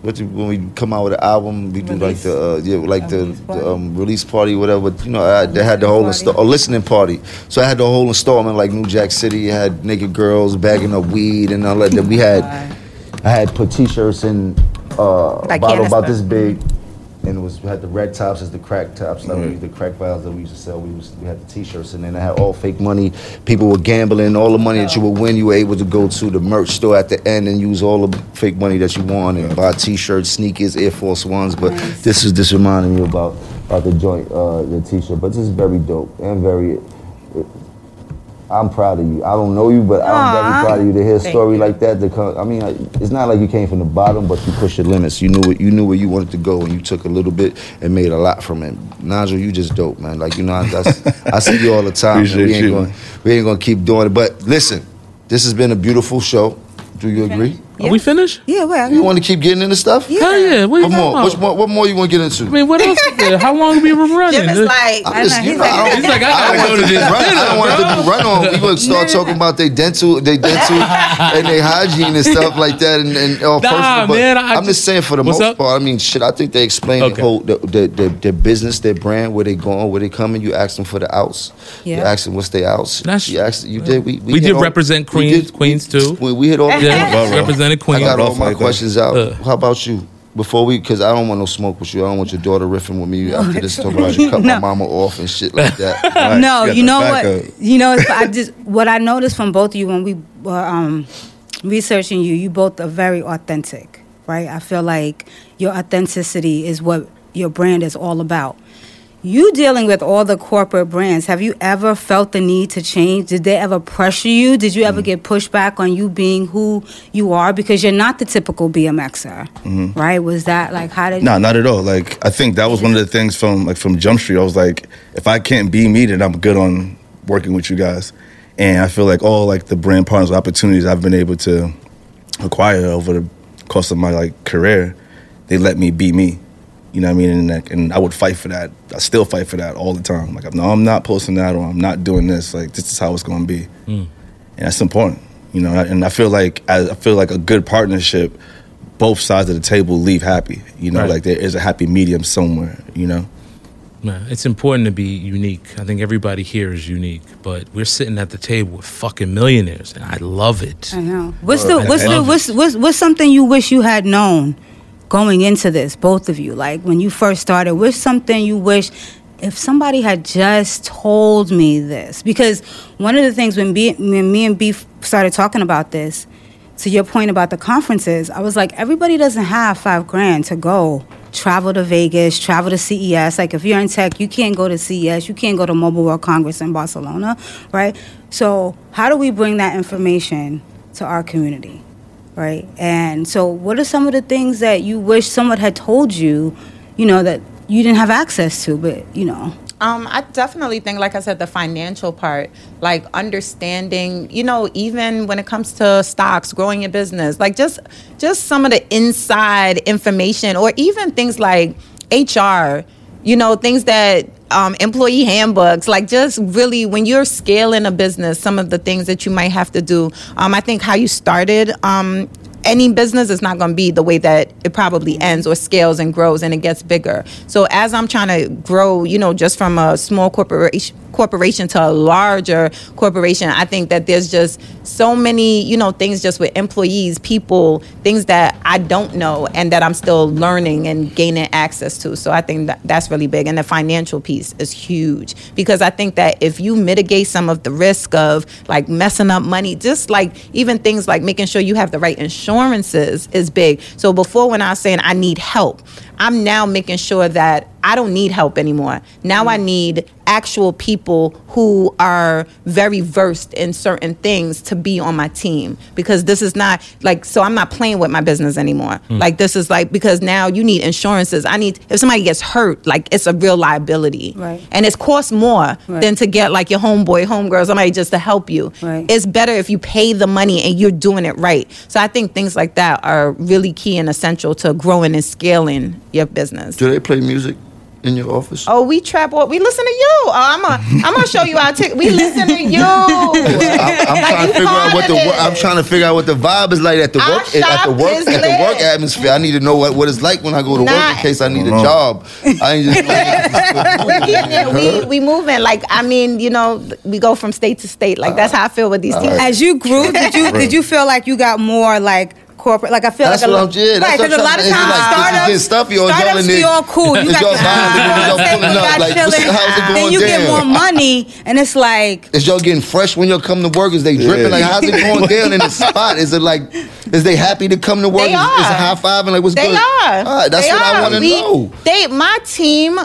What you, when we come out with an album, we do like the uh, yeah, like the,
release party.
the um, release party, whatever. You know, I, they had the whole insta- a listening party. So I had the whole installment, like New Jack City. I had naked girls bagging up weed and all that. Then we had, I had put T-shirts in uh, a
Like
bottle about this big, and it was we had the red tops as the crack tops, like we- the crack vials that we used to sell. We was we had the T-shirts, and then I had all fake money. People were gambling. All the money that you would win, you were able to go to the merch store at the end and use all the fake money that you won and buy T-shirts, sneakers, Air Force Ones. But this is this reminded me about about the joint, uh, the T-shirt. But this is very dope and very. I'm proud of you. I don't know you, but I'm
Aw.
very proud of you to hear a story like that. To come, I mean, it's not like you came from the bottom, but you pushed your limits. You knew what you knew where you wanted to go, and you took a little bit and made a lot from it. Nigel, you just dope, man. Like you know, I, that's, I see you all the time. man. We ain't
you.
going, we ain't gonna keep doing it. But listen, this has been a beautiful show. Do you agree?
Are we finished?
Yeah, well,
You want to keep getting into stuff?
Hell yeah. What, you
What more?
about?
Which more? What more you want to get into?
I mean, what else? is there? How long have we been running?
Jim is like,
I'm just,
know,
you
he's
know, I don't,
He's like, I
I
gotta
don't
go
want
to
to
this
run, I don't want it to be run on. We gonna start
No.
talking about their dental, their dental, and their hygiene and stuff like that, and, and all
Nah,
personal. But
man, I
I'm just
just-
saying, for the
What's
most
up?
part, I mean, shit. I think they explain
Okay.
the whole the, the, the, their business, their brand, where they going, where they coming. You ask them for the outs. You
Yeah.
ask them what's their outs.
That's-
you asked. You did. We,
We
hit
did represent
we
Queens- Queens, too.
We, we hit all.
Yeah,
Well, well.
Represented
I
Queen.
got all my
like that.
questions out.
Uh.
How about you? Before we, because I don't want no smoke with you. I don't want your daughter riffing with me after this. Talking about you cut my mama off and shit like that.
Right,
no,
got
you know what?
backup.
You know, it's- I just what I noticed from both of you when we were um, researching you, you both are very authentic, right? I feel like your authenticity is what your brand is all about. You dealing with all the corporate brands, have you ever felt the need to change? Did they ever pressure you? Did you ever mm. get pushback on you being who you are? Because you're not the typical BMXer, mm-hmm. right? Was that like how did
Nah, not at all. Like I think that was one of the things from like from Jump Street. I was like, if I can't be me, then I'm good on working with you guys. And I feel like all like the brand partners opportunities I've been able to acquire over the course of my like career, they let me be me. You know what I mean? And, like, and I would fight for that. I still fight for that all the time. Like, no, I'm not posting that or I'm not doing this. Like, this is how it's going to be. Hmm. And that's important. You know, and I feel like I I feel like a good partnership, both sides of the table leave happy. You know,
Right.
like there is a happy medium somewhere. You know,
Man, it's important to be unique. I think everybody here is unique, but we're sitting at the table with fucking millionaires, and I love it.
I know. What's the what's the what's, what's what's something you wish you had known going into this, both of you? Like when you first started, what's something you wish if somebody had just told me this? Because one of the things when, B, when me and Beef started talking about this, to your point about the conferences, I was like, everybody doesn't have five grand to go travel to Vegas, travel to CES. Like if you're in tech, you can't go to CES, you can't go to Mobile World Congress in Barcelona, right? So how do we bring that information to our community, right? And so what are some of the things that you wish someone had told you, you know, that you didn't have access to, but you know,
Um, I definitely think, like I said, the financial part, like understanding, you know, even when it comes to stocks, growing your business, like just just some of the inside information, or even things like HR, you know, things that um, employee handbooks, like just really when you're scaling a business, some of the things that you might have to do. Um, I think how you started. Um, any business is not going to be the way that it probably ends or scales and grows and it gets bigger. So as I'm trying to grow, you know, just from a small corporation corporation to a larger corporation. I think that there's just so many, you know, things just with employees, people, things that I don't know and that I'm still learning and gaining access to. So I think that that's really big. And the financial piece is huge because I think that if you mitigate some of the risk of like messing up money, just like even things like making sure you have the right insurances is big. So before when I was saying I need help, I'm now making sure that I don't need help anymore. Now I need actual people who are very versed in certain things to be on my team because this is not like so I'm not playing with my business anymore. Hmm. Like this is like because now you need insurances. I need if somebody gets hurt, like it's a real liability.
Right.
And it's cost more
Right.
than to get like your homeboy, homegirl, somebody just to help you.
Right.
It's better if you pay the money and you're doing it right. So I think things like that are really key and essential to growing and scaling your business.
Do they play music in your office?
Oh, we trap all. We listen to you. Oh, I'm gonna, I'm gonna show you our tick. We listen to you.
I'm, I'm trying to figure out what the wo- I'm trying to figure out what the vibe is like at the
Our
work at the work
is
at the work atmosphere. I need to know what, what it's like when I go to work in case I need a
Hold on.
job. I ain't just
We're getting it. We we moving. Like I mean, you know, we go from state to state. Like that's uh, how I feel with these teams.
As you grew, did you did you feel like you got more like corporate? Like I feel
That's
like a
what
lo-
I'm- yeah, that's
right,
what I'm
because a lot of times
it's like,
startups,
getting stuffy, or y'all
startups
in
be all cool. You
it's
got
y'all
your
vibing, y'all
table,
pulling
you
up,
got
like, what's- how's it
Then you get more money, and it's like
Is y'all getting fresh when y'all come to work? Is they dripping? Like how's it going down in the spot? Is it like is they happy to come to work?
They
is, is
are.
high five and like what's
They
good?
are.
All right, that's
They
what I want to know.
They, my team,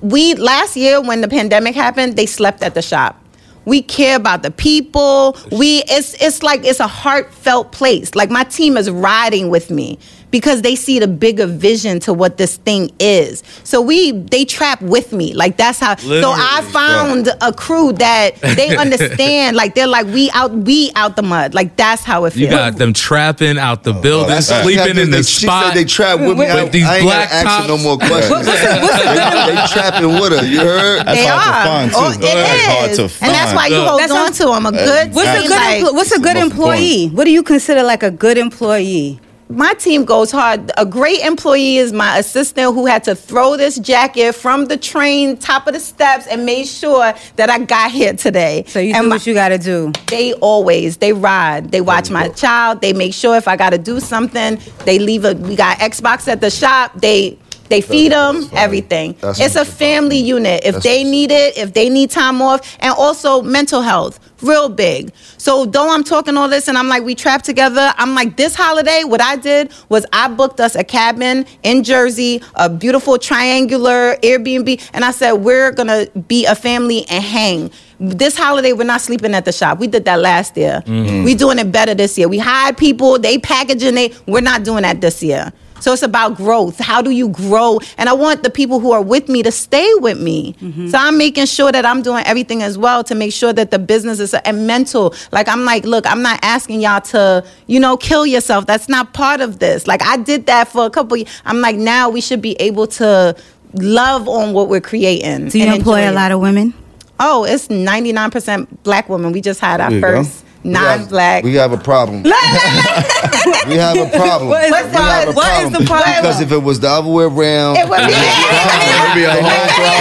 we last year when the pandemic happened, they slept at the shop. We care about the people. We it's it's like it's a heartfelt place. Like my team is riding with me because they see the bigger vision to what this thing is. So we they trap with me. Like that's how. so I
Literally.
found a crew that they understand. like they're like we out we out the mud. Like that's how it feels.
You got them trapping out the oh, building,
That's why
sleeping in
they,
the
she
spot.
said they trap with me.
With
I,
these
I ain't
black
gotta ask her no more questions. they, they trapping with her. You heard?
That's
they
hard to find, oh, too.
Oh, it
That's hard
is.
to
And that's why you hold
That's
on
what-
to them. A good
what's a good
like-
empl- what's a good employee? What do you consider like a good employee?
My team goes hard. A great employee is my assistant who had to throw this jacket from the train top of the steps and made sure that I got here today.
So you
and
do
my-
what you got to do.
they always they ride. They watch my child. They make sure if I got to do something, they leave a. We got Xbox at the shop. They. They feed them everything.
That's
it's a
what it's about.
family unit. If they need it, if they need time off, and also mental health, real big. So though I'm talking all this and I'm like we trapped together, I'm like this holiday. What I did was I booked us a cabin in Jersey, a beautiful triangular Airbnb, and I said we're gonna be a family and hang. This holiday we're not sleeping at the shop. We did that last year. Mm-hmm. We doing it better this year. We hired people. They packaging. They we're not doing that this year. So it's about growth. How do you grow? And I want the people who are with me to stay with me. Mm-hmm. So I'm making sure that I'm doing everything as well to make sure that the business is and mental. Like I'm like, look, I'm not asking y'all to, you know, kill yourself. That's not part of this. Like I did that for a couple. Years. I'm like, now we should be able to love on what we're creating.
Do you
and
employ a lot of women?
Oh, it's 99% black women. We just had our
There you go.
First non-black.
We have a problem. we have a problem.
What is-
we have a
what is the problem?
Because if it was the other way around,
It would be-
It'd be a whole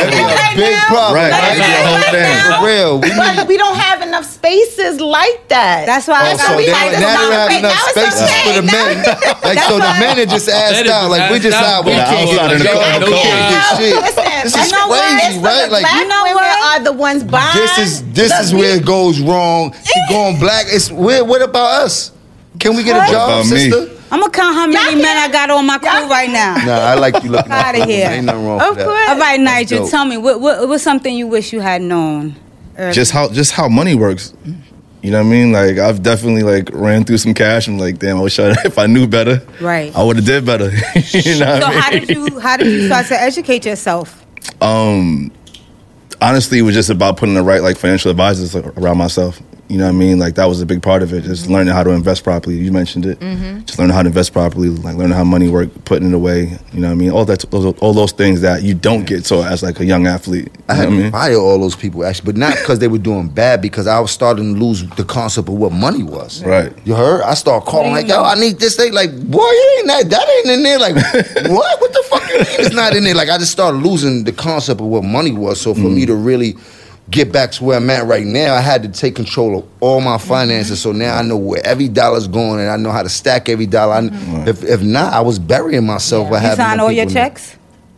it'd be
problem.
a big problem.
Right. It'd be a whole thing.
For real. We need,
we don't have enough spaces like that.
That's why I
Oh,
got
so
we
they,
like
now they don't have enough spaces
okay.
for the men. Like so, the men are just
Men
asked out. Like we
just
just out. We can't get
in
the
the
job. We can't get shit. This is crazy, right? Like
You know
women
what?
are the ones buying.
this is this is where it goes wrong. Keep going black. It's where, what about us? Can we get
What
a job,
about me?
sister?
I'm gonna count how many
Y'all
men I got on my crew
Y'all
right now.
Nah, I like you looking
Outta
out for
here.
women. Ain't nothing wrong
Of
with that.
course.
All right, Nigel,
dope.
tell me what, what what's something you wish you had known? earlier?
just how just how money works. You know what I mean? Like I've definitely like ran through some cash and like, damn, I wish I, if I knew better,
Right.
I would have did better. you know what
So
I mean?
how did you how did you start to educate yourself?
Um, honestly, it was just about putting the right like financial advisors around myself. You know what I mean? Like that was a big part of it. Just learning how to invest properly. You mentioned it. Mm-hmm. Just learning how to invest properly, like learning how money work, putting it away. You know what I mean? All that, those, all those things that you don't get so as like a young athlete. You
I
know
had
what I
to
mean?
fire all those people actually, but not because they were doing bad. Because I was starting to lose the concept of what money was.
Right.
You heard? I start calling like, yo, I need this thing. Like, boy, it ain't that. That ain't in there. Like, what? What the fuck? You mean it's not in there? Like, I just started losing the concept of what money was. So for me mm. to really get back to where I'm at right now, I had to take control of all my mm-hmm. finances. So now I know where every dollar's going, and I know how to stack every dollar. I, mm-hmm. if if not, I was burying myself. by
You sign all your
people in-
checks.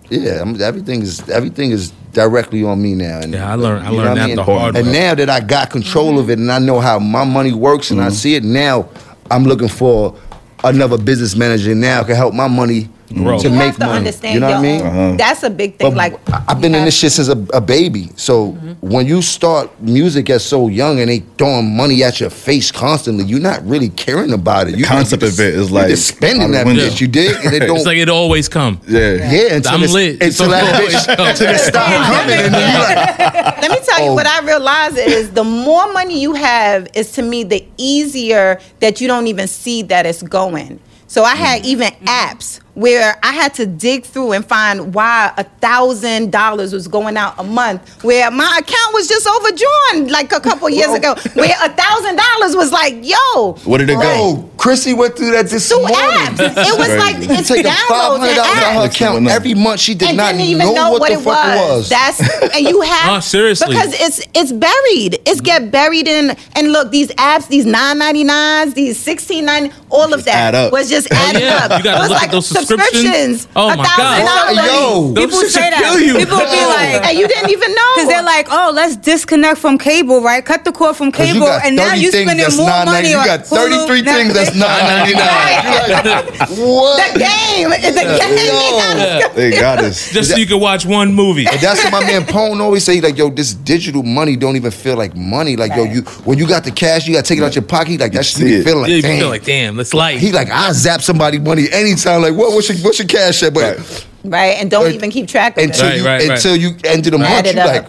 Yeah, I'm, everything is everything is directly on me now. And,
Yeah, I learned- I learned that the
mean?
hard
And
way.
And now that I got control of mm-hmm. it and I know how my money works and I
Mm-hmm.
see it now, I'm looking for another business manager now can help my money
Grow.
to
you
make
have to
money.
understand
you know what I mean?
own- uh-huh. That's a big thing.
But
like
I- I've been in this shit since a, a baby. So mm-hmm. when you start music at so young and they throwing money at your face constantly, you're not really caring about it. You
concept
just-
of it is
you
like
just spending
out the
that
window.
bitch. You did, And it don't.
It's like it always come.
Yeah.
yeah, until
I'm
it's-
lit.
Until that
Always
bitch,
come.
until it stop coming, and then you like,
Let me tell you
Oh.
what I realize is the more money you have is to me the easier that you don't even see that it's going. So I had mm. even apps where I had to dig through and find why a thousand dollars was going out a month, where my account was just overdrawn like a couple years
Well-
ago, where a thousand dollars was like, yo,
Where did it go?
oh, Chrissy went through that this
through
morning.
apps. It was
Crazy.
like it's
Taking five
downloads
hundred
and
dollars out of her account every month. She did
and
not
didn't even
know,
know,
what,
what,
the
it
fuck
was.
it was.
That's and you have
Oh, seriously.
because it's it's buried. It's get buried in and look these apps, these nine ninety nines, these sixteen ninety, all of that
add up.
was just
Oh, yeah.
up.
You gotta
It was
look at
like
those subscriptions.
subscriptions.
Oh, my God.
$1,000.
Yo,
People
shit
say that.
kill you.
People be like,
and you didn't even know
Because they're like, oh, let's disconnect from cable, right? Cut the cord from cable, and now you
things
spending
that's
more
$9.99.
money
You
on
got
Hulu,
33 things that's
Netflix.
$9.99.
the
What?
game, the game.
Yo.
They got us.
Just so you can watch one movie.
And that's what my man Pone always say, like, yo, this digital money don't even feel like money. Like, yo, you when you got the cash, you gotta take it out your pocket. Like that shit
see
be feeling like,
Yeah, you
damn.
feel like, damn, it's light.
he like, I zap somebody money anytime. Like, what? What's your what's your cash at? But
Right.
Right, and don't
Right.
even keep track of
until
it.
Right,
you
right, right.
until you end of the month, you
up.
like,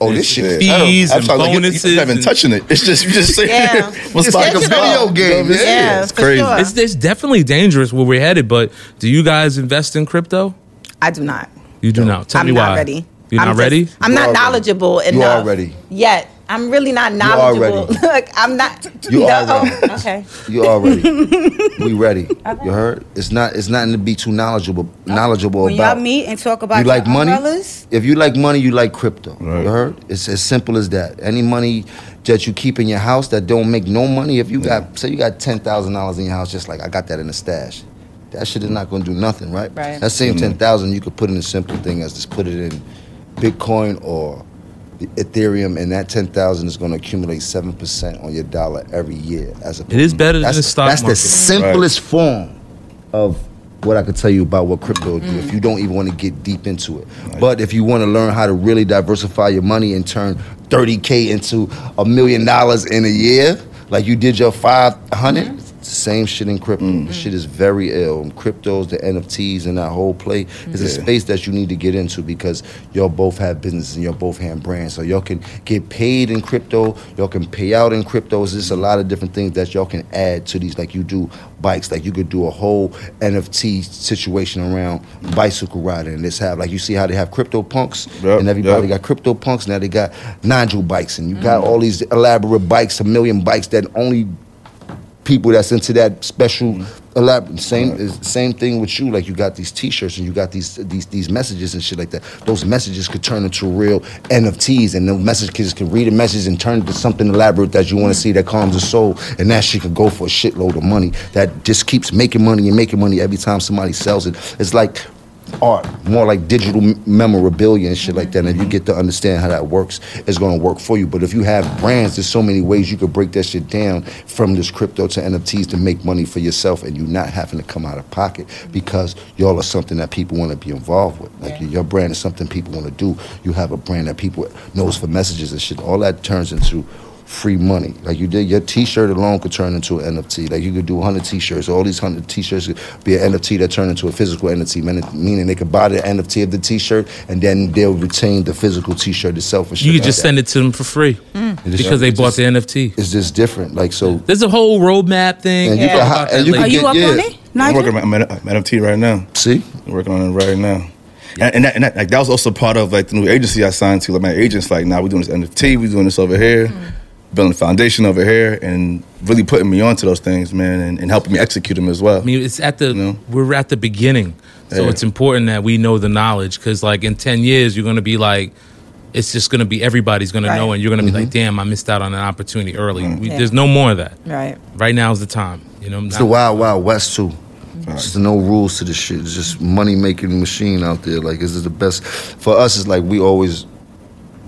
oh, this shit.
Yeah.
Fees
I'm
and
sorry, like, you-
bonuses.
You're not even touching it. It's just you just say
Yeah.
what's
It's
like
like a
a
video game, yeah.
Yeah,
it's crazy.
sure.
It's, it's definitely dangerous where we're headed, but do you guys invest in crypto?
I do not.
You do not. Tell
I'm
me
not
why.
ready.
You're
I'm
not
just-
ready?
I'm not
are ready.
knowledgeable
You
enough.
are ready.
Yet. I'm really not
are
knowledgeable.
ready.
Look, I'm not.
You
No,
are ready.
okay.
You already. we ready. You heard? It's not. It's nothing to be too knowledgeable. Knowledgeable
When
about.
y'all meet and talk about
you like money?
umbrellas,
If you like money, you like crypto.
Right.
You heard? It's as simple as that. Any money that you keep in your house that don't make no money, if you got say you got ten thousand dollars in your house, just like I got that in a stash. That shit is not gonna do nothing, right?
Right.
That same mm-hmm. ten thousand you could put in a simple thing as just put it in Bitcoin or the Ethereum, and that ten thousand is going to accumulate seven percent on your dollar every year. As a
It is better than
that's,
the stock
That's
market.
the simplest form of what I could tell you about what crypto will do if mm. you don't even want to get deep into it. But if you want to learn how to really diversify your money and turn 30K into a million dollars in a year, like you did your mm-hmm. 500, same shit in crypto.
Mm.
Shit is very ill. Cryptos, the NFTs, and that whole play is a space that you need to get into because y'all both have businesses and y'all both have brands. So y'all can get paid in crypto, y'all can pay out in cryptos. There's a lot of different things that y'all can add to these. Like you do bikes, like you could do a whole NFT situation around bicycle riding. And this have like you see how they have crypto punks
Yep,
and everybody
yep.
got crypto punks. Now they got Nigel bikes and you got all these elaborate bikes, a million bikes that only people that's into that special mm-hmm. elaborate. Same is same thing with you. Like you got these t-shirts and you got these these these messages and shit like that. Those messages could turn into real nfts and the message kids can read a message and turn into something elaborate that you want to see that calms the soul. And that shit could go for a shitload of money. That just keeps making money and making money every time somebody sells it. It's like art, more like digital memorabilia and shit like that. And if you get to understand how that works, it's going to work for you. But if you have brands, there's so many ways you could break that shit down from this crypto to NFTs to make money for yourself, and you not having to come out of pocket because y'all are something that people want to be involved with. Like your brand is something people want to do. You have a brand that people knows for messages and shit. All that turns into free money. Like you did, your T-shirt alone could turn into an NFT. Like you could do 100 T-shirts. All these 100 T-shirts could be an NFT that turn into a physical NFT, meaning- meaning they could buy the NFT of the T-shirt and then they'll retain the physical T-shirt itself. And
You could
like
just
that.
send it to them for free mm.
just-
because they bought
just-
the NFT.
It's just different. Like so,
There's a whole roadmap thing.
And you
We'll
can
talk
hi-
about
and you
are you
get-
up
yeah.
on it,
I'm working on my my NFT right now.
see,
I'm working on it right now. And, and, that, and that, like, that was also part of like the new agency I signed to. Like my agent's like, nah, we're doing this NFT, we're doing this over here, mm. Building a foundation over here, and really putting me onto those things, man, and, and helping me execute them as well.
I mean, it's at the
No.
we're at the beginning, so
Yeah.
it's important that we know the knowledge because, like, in ten years, you're gonna be like, it's just going to be everybody's going to know, and you're going to be
Mm-hmm.
like, "Damn, I missed out on an opportunity early." We,
Yeah.
There's no more of that.
Right.
Right now is the time. You know,
It's
not-
the wild, wild west too. There's no rules to this shit. It's just money making machine out there. Like this is the best for us. It's like we always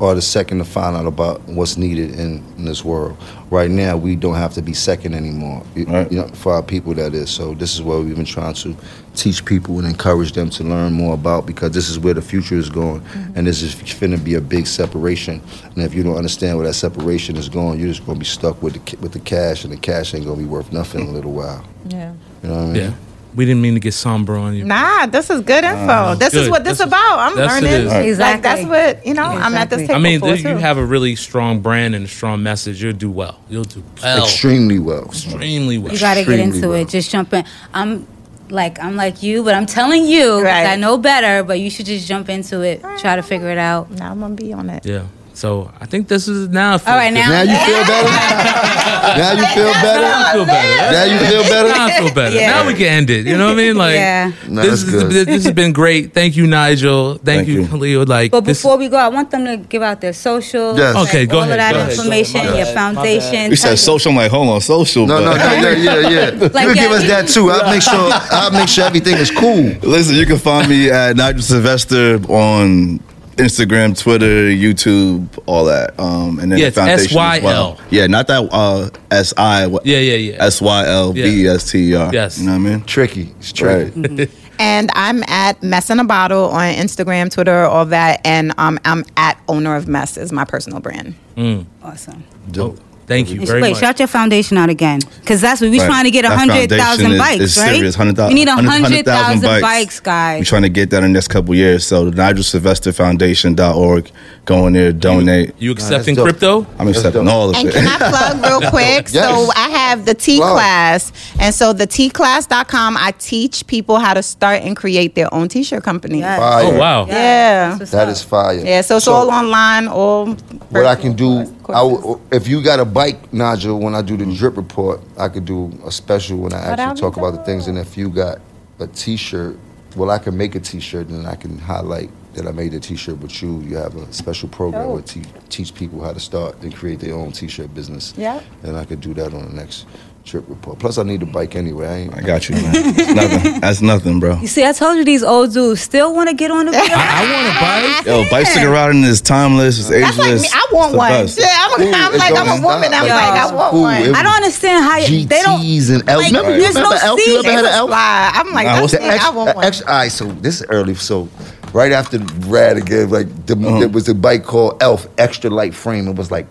are the second to find out about what's needed in, in this world. Right now, we don't have to be second anymore.
Right.
you know, for our people, that is. So this is what we've been trying to teach people and encourage them to learn more about because this is where the future is going, mm-hmm. and this is finna be a big separation. And if you don't understand where that separation is going, you're just gonna be stuck with the with the cash, and the cash ain't gonna be worth nothing in a little while.
Yeah.
You know what I mean?
yeah. We didn't mean to get somber on you.
Nah, this is good info. this is what this
This is-
about. I'm
that's
learning.
is.
Like that's what you know. I'm at this
Exactly.
table
I mean,
for
th- you
too.
have a really strong brand and a strong message. You'll do well. You'll do well.
Extremely well.
Extremely well.
You got to get into
well.
it. Just jump in. I'm like I'm like you, but I'm telling you
Right.
I know better. But you should just jump into it. Try to figure it out.
now I'm gonna be on it.
Yeah. So I think this is now.
All right, now-
Now you feel better. now you feel
Now
better.
I feel better.
Now you feel better.
Now I feel better.
Yeah.
Now we can end it. You know what I mean? Like,
Yeah.
No,
this,
that's
is,
good.
this has been great. Thank you, Nigel. Thank,
Thank
you,
you.
Kalilah. Like,
But
this-
before we go, I want them to give out their social.
Yes.
Okay, go
all
ahead,
of that
go
information,
My
your
bad,
foundation.
You said social. I'm like, hold on, social.
No, no,
but-
no, yeah, yeah, yeah. you
yeah,
give us that too. I'll make sure. I'll make sure everything is cool.
Listen, you can find me at Nigel Sylvester on Instagram, Twitter, YouTube, all that. Um, and then
Yeah,
the
it's
foundation as well.
SYL.
Yeah, not that uh, S I.
Yeah, yeah, yeah.
S Y L B E S T E R.
Yes.
You know what I mean?
Tricky. It's tricky.
Right.
And I'm at Mess in a Bottle on Instagram, Twitter, all that. And um, I'm at Owner of Mess is my personal brand.
Awesome.
Dope.
Thank you
Wait,
very much.
shout your foundation out again, because that's what we're
Right.
trying to get a
That
hundred
foundation
thousand
is-
bikes,
is
right?
serious, 100,000
we need a
100,000
hundred thousand
bikes.
bikes,
We're
guys.
trying to get that in the next couple years. So the Nigel Sylvester Foundation.org. Go in there, donate.
You accepting
dope.
crypto?
I'm accepting
dope.
all of
And
it.
can I plug real quick?
Yes.
So I have the T
Plug.
class. And so the tclass.com, I teach people how to start and create their own t-shirt company.
Yes.
Fire.
Oh wow.
Yeah.
That's what's
That
up.
is fire.
Yeah, so it's
So-
all online, all
What I can do,
virtual
I
courses.
if you got a bike, Nigel, when I do the drip report, I could do a special when I actually
be
talk about the things. And if you got a T-shirt, well, I can make a T-shirt and I can highlight that I made a T-shirt with you. You have a special program
Dope.
where te- teach people how to start and create their own T-shirt business.
Yeah.
And I could do that on the next drip report. Plus, I need a bike anyway. I ain't.
I got you, man. It's nothing. That's nothing, bro.
You see, I told you these old dudes still want to get on the wheel.
I want a bike.
Yo, bicycle riding is timeless. It's ageless.
That's like me. I want
It's
one.
best.
Yeah, I'm,
Ooh,
I'm like, I'm
don't
a woman. I'm
stop.
like, I want
Ooh,
one.
I don't understand how you, they don't.
GTs and L.
like,
remember,
there's
remember
no
Elf? You ever had an Elf?
Fly. I'm like,
Nah,
that's
what's
me.
The
I want one.
extra, all right, so this is early. So right after Rad again, like the,
Uh-huh.
there was a bike called Elf Extra Light Frame. It was like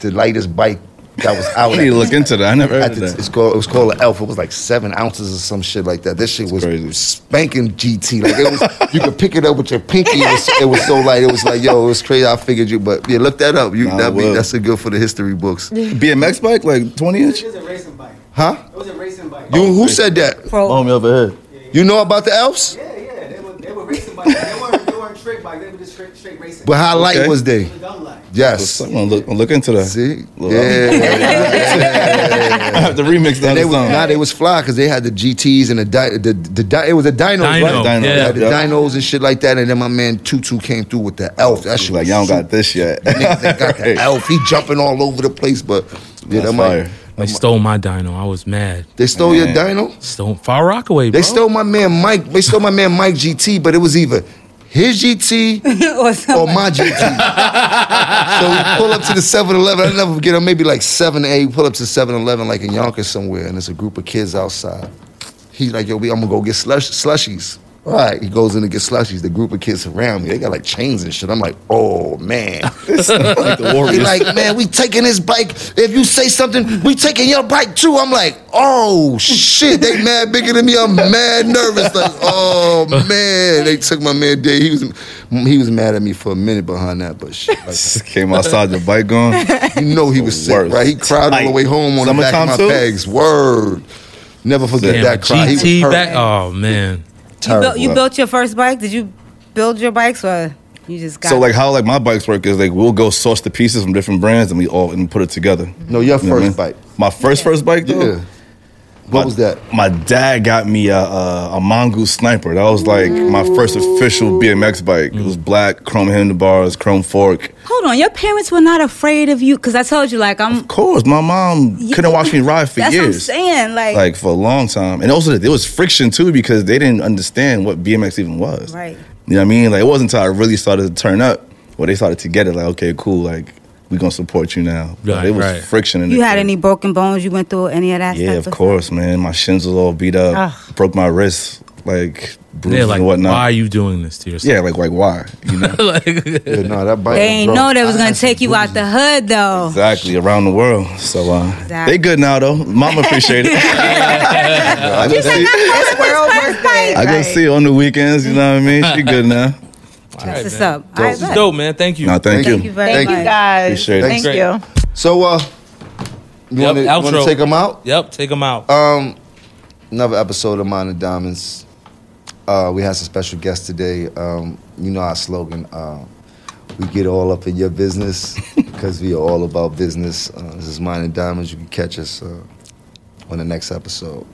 the lightest bike that was out.
I need to look into that. I never heard
at
of
the,
that.
it's called it was called an Elf. It was like seven ounces or some shit like that. This shit was
crazy.
spanking GT. Like it was, you could pick it up with your pinky. It was, it was so light. It was like yo, it was crazy. I figured you, but yeah, look that up. You
Nah,
that be, that's a good for the history books,
BMX bike, like 20 inch?
It was a racing bike.
huh?
It was a racing bike.
You who said that?
Pro.
Homie over here.
You know about the Elves?
Yeah, yeah. They were, they were racing bikes. They weren't, they weren't trick bikes. They were just straight, straight racing.
But how light
Okay.
was they?
It was dumb light.
Yes.
I'm gonna look, I'm gonna look into that.
See?
Look,
Yeah.
I have to remix that
And they was, nah, they was fly because they had the GTs and the di- the, the, di- it was the Dynos,
Dyno,
right?
Dyno,
They
yeah.
the
Yep.
Dynos and shit like that. And then my man Tutu came through with the elf. That shit
like, y'all don't got this yet.
Niggas ain't got the elf. He jumping all over the place, but yeah,
That's
that might.
They stole my dyno. I was mad.
they stole your Dyno.
Stole Far Rockaway, bro.
They stole my man Mike. They stole my man Mike GT, but it was either his GT
or
or my GT. so we pull up to the 7-Eleven. I never forget. It. Maybe like seven to eight. We pull up to 7-Eleven like in Yonkers somewhere, and there's a group of kids outside. He's like, "Yo, I'm gonna go get slush, slushies." All right, he goes in to get slushies. The group of kids around me, they got like chains and shit. I'm like, "Oh man."
like the
He like, man, we taking his bike. If you say something, we taking your bike too. I'm like, oh shit, they mad bigger than me. I'm mad nervous. Like, oh man, they took my man Dave. He was he was mad at me for a minute behind that, but shit, like,
Came outside the bike going.
you know he was sick,
Worst.
right? He cried all the way home on the back of
Summertime
my
too?
pegs. Word, never forget
Damn,
that cry. He was
GT
hurt.
back. Oh man.
You built, you built your first bike? Did you build your bikes or you just got
So like how like my bikes work is like we'll go source the pieces from different brands and we all and put it together.
No, your
You know what I
first
mean?
bike.
My first first bike though.
Yeah. What
My-
was that?
My dad got me a, a, a mongoose sniper. That was like my first official BMX bike. It was mm. black, chrome handlebars, chrome fork.
Hold on, your parents were not afraid of you because I told you, like I'm.
Of course, my mom couldn't watch me ride for
That's
years.
what I'm saying. Like,
like for a long time. And also there was friction too because they didn't understand what BMX even was.
Right.
You know what I mean? Like it wasn't until I really started to turn up where they started to get it. Like, okay, cool. Like we gonna support you now. But it was
right.
friction in
you
it.
had any broken bones? You went through any of that?
Yeah,
stuff
of course, man. My shins was all beat up.
Ugh.
Broke my wrist, like bruises
They're like,
and whatnot.
why are you doing this to yourself?
Yeah, like like why? You know?
Yeah, no, that bike.
They ain't know they was gonna
had
take you out the hood though.
exactly around the world. So uh,
Exactly.
they good now though. Mama appreciate it.
I can see-
It's well worth it.
I go see her on the weekends. You know what I mean? She good now.
That's what's up. All right,
This is
bet.
dope, man. Thank you.
No, thank,
Thank
you.
you very
Thank
much.
you guys.
Appreciate it.
Thank
Great.
you.
So, uh, you
Yep,
want to take them out?
Yep, take them out.
Um, another episode of Mining Diamonds. Uh, we had some special guests today. Um, you know our slogan. Uh, we get all up in your business because we are all about business. Uh, this is Mining Diamonds. You can catch us uh, on the next episode.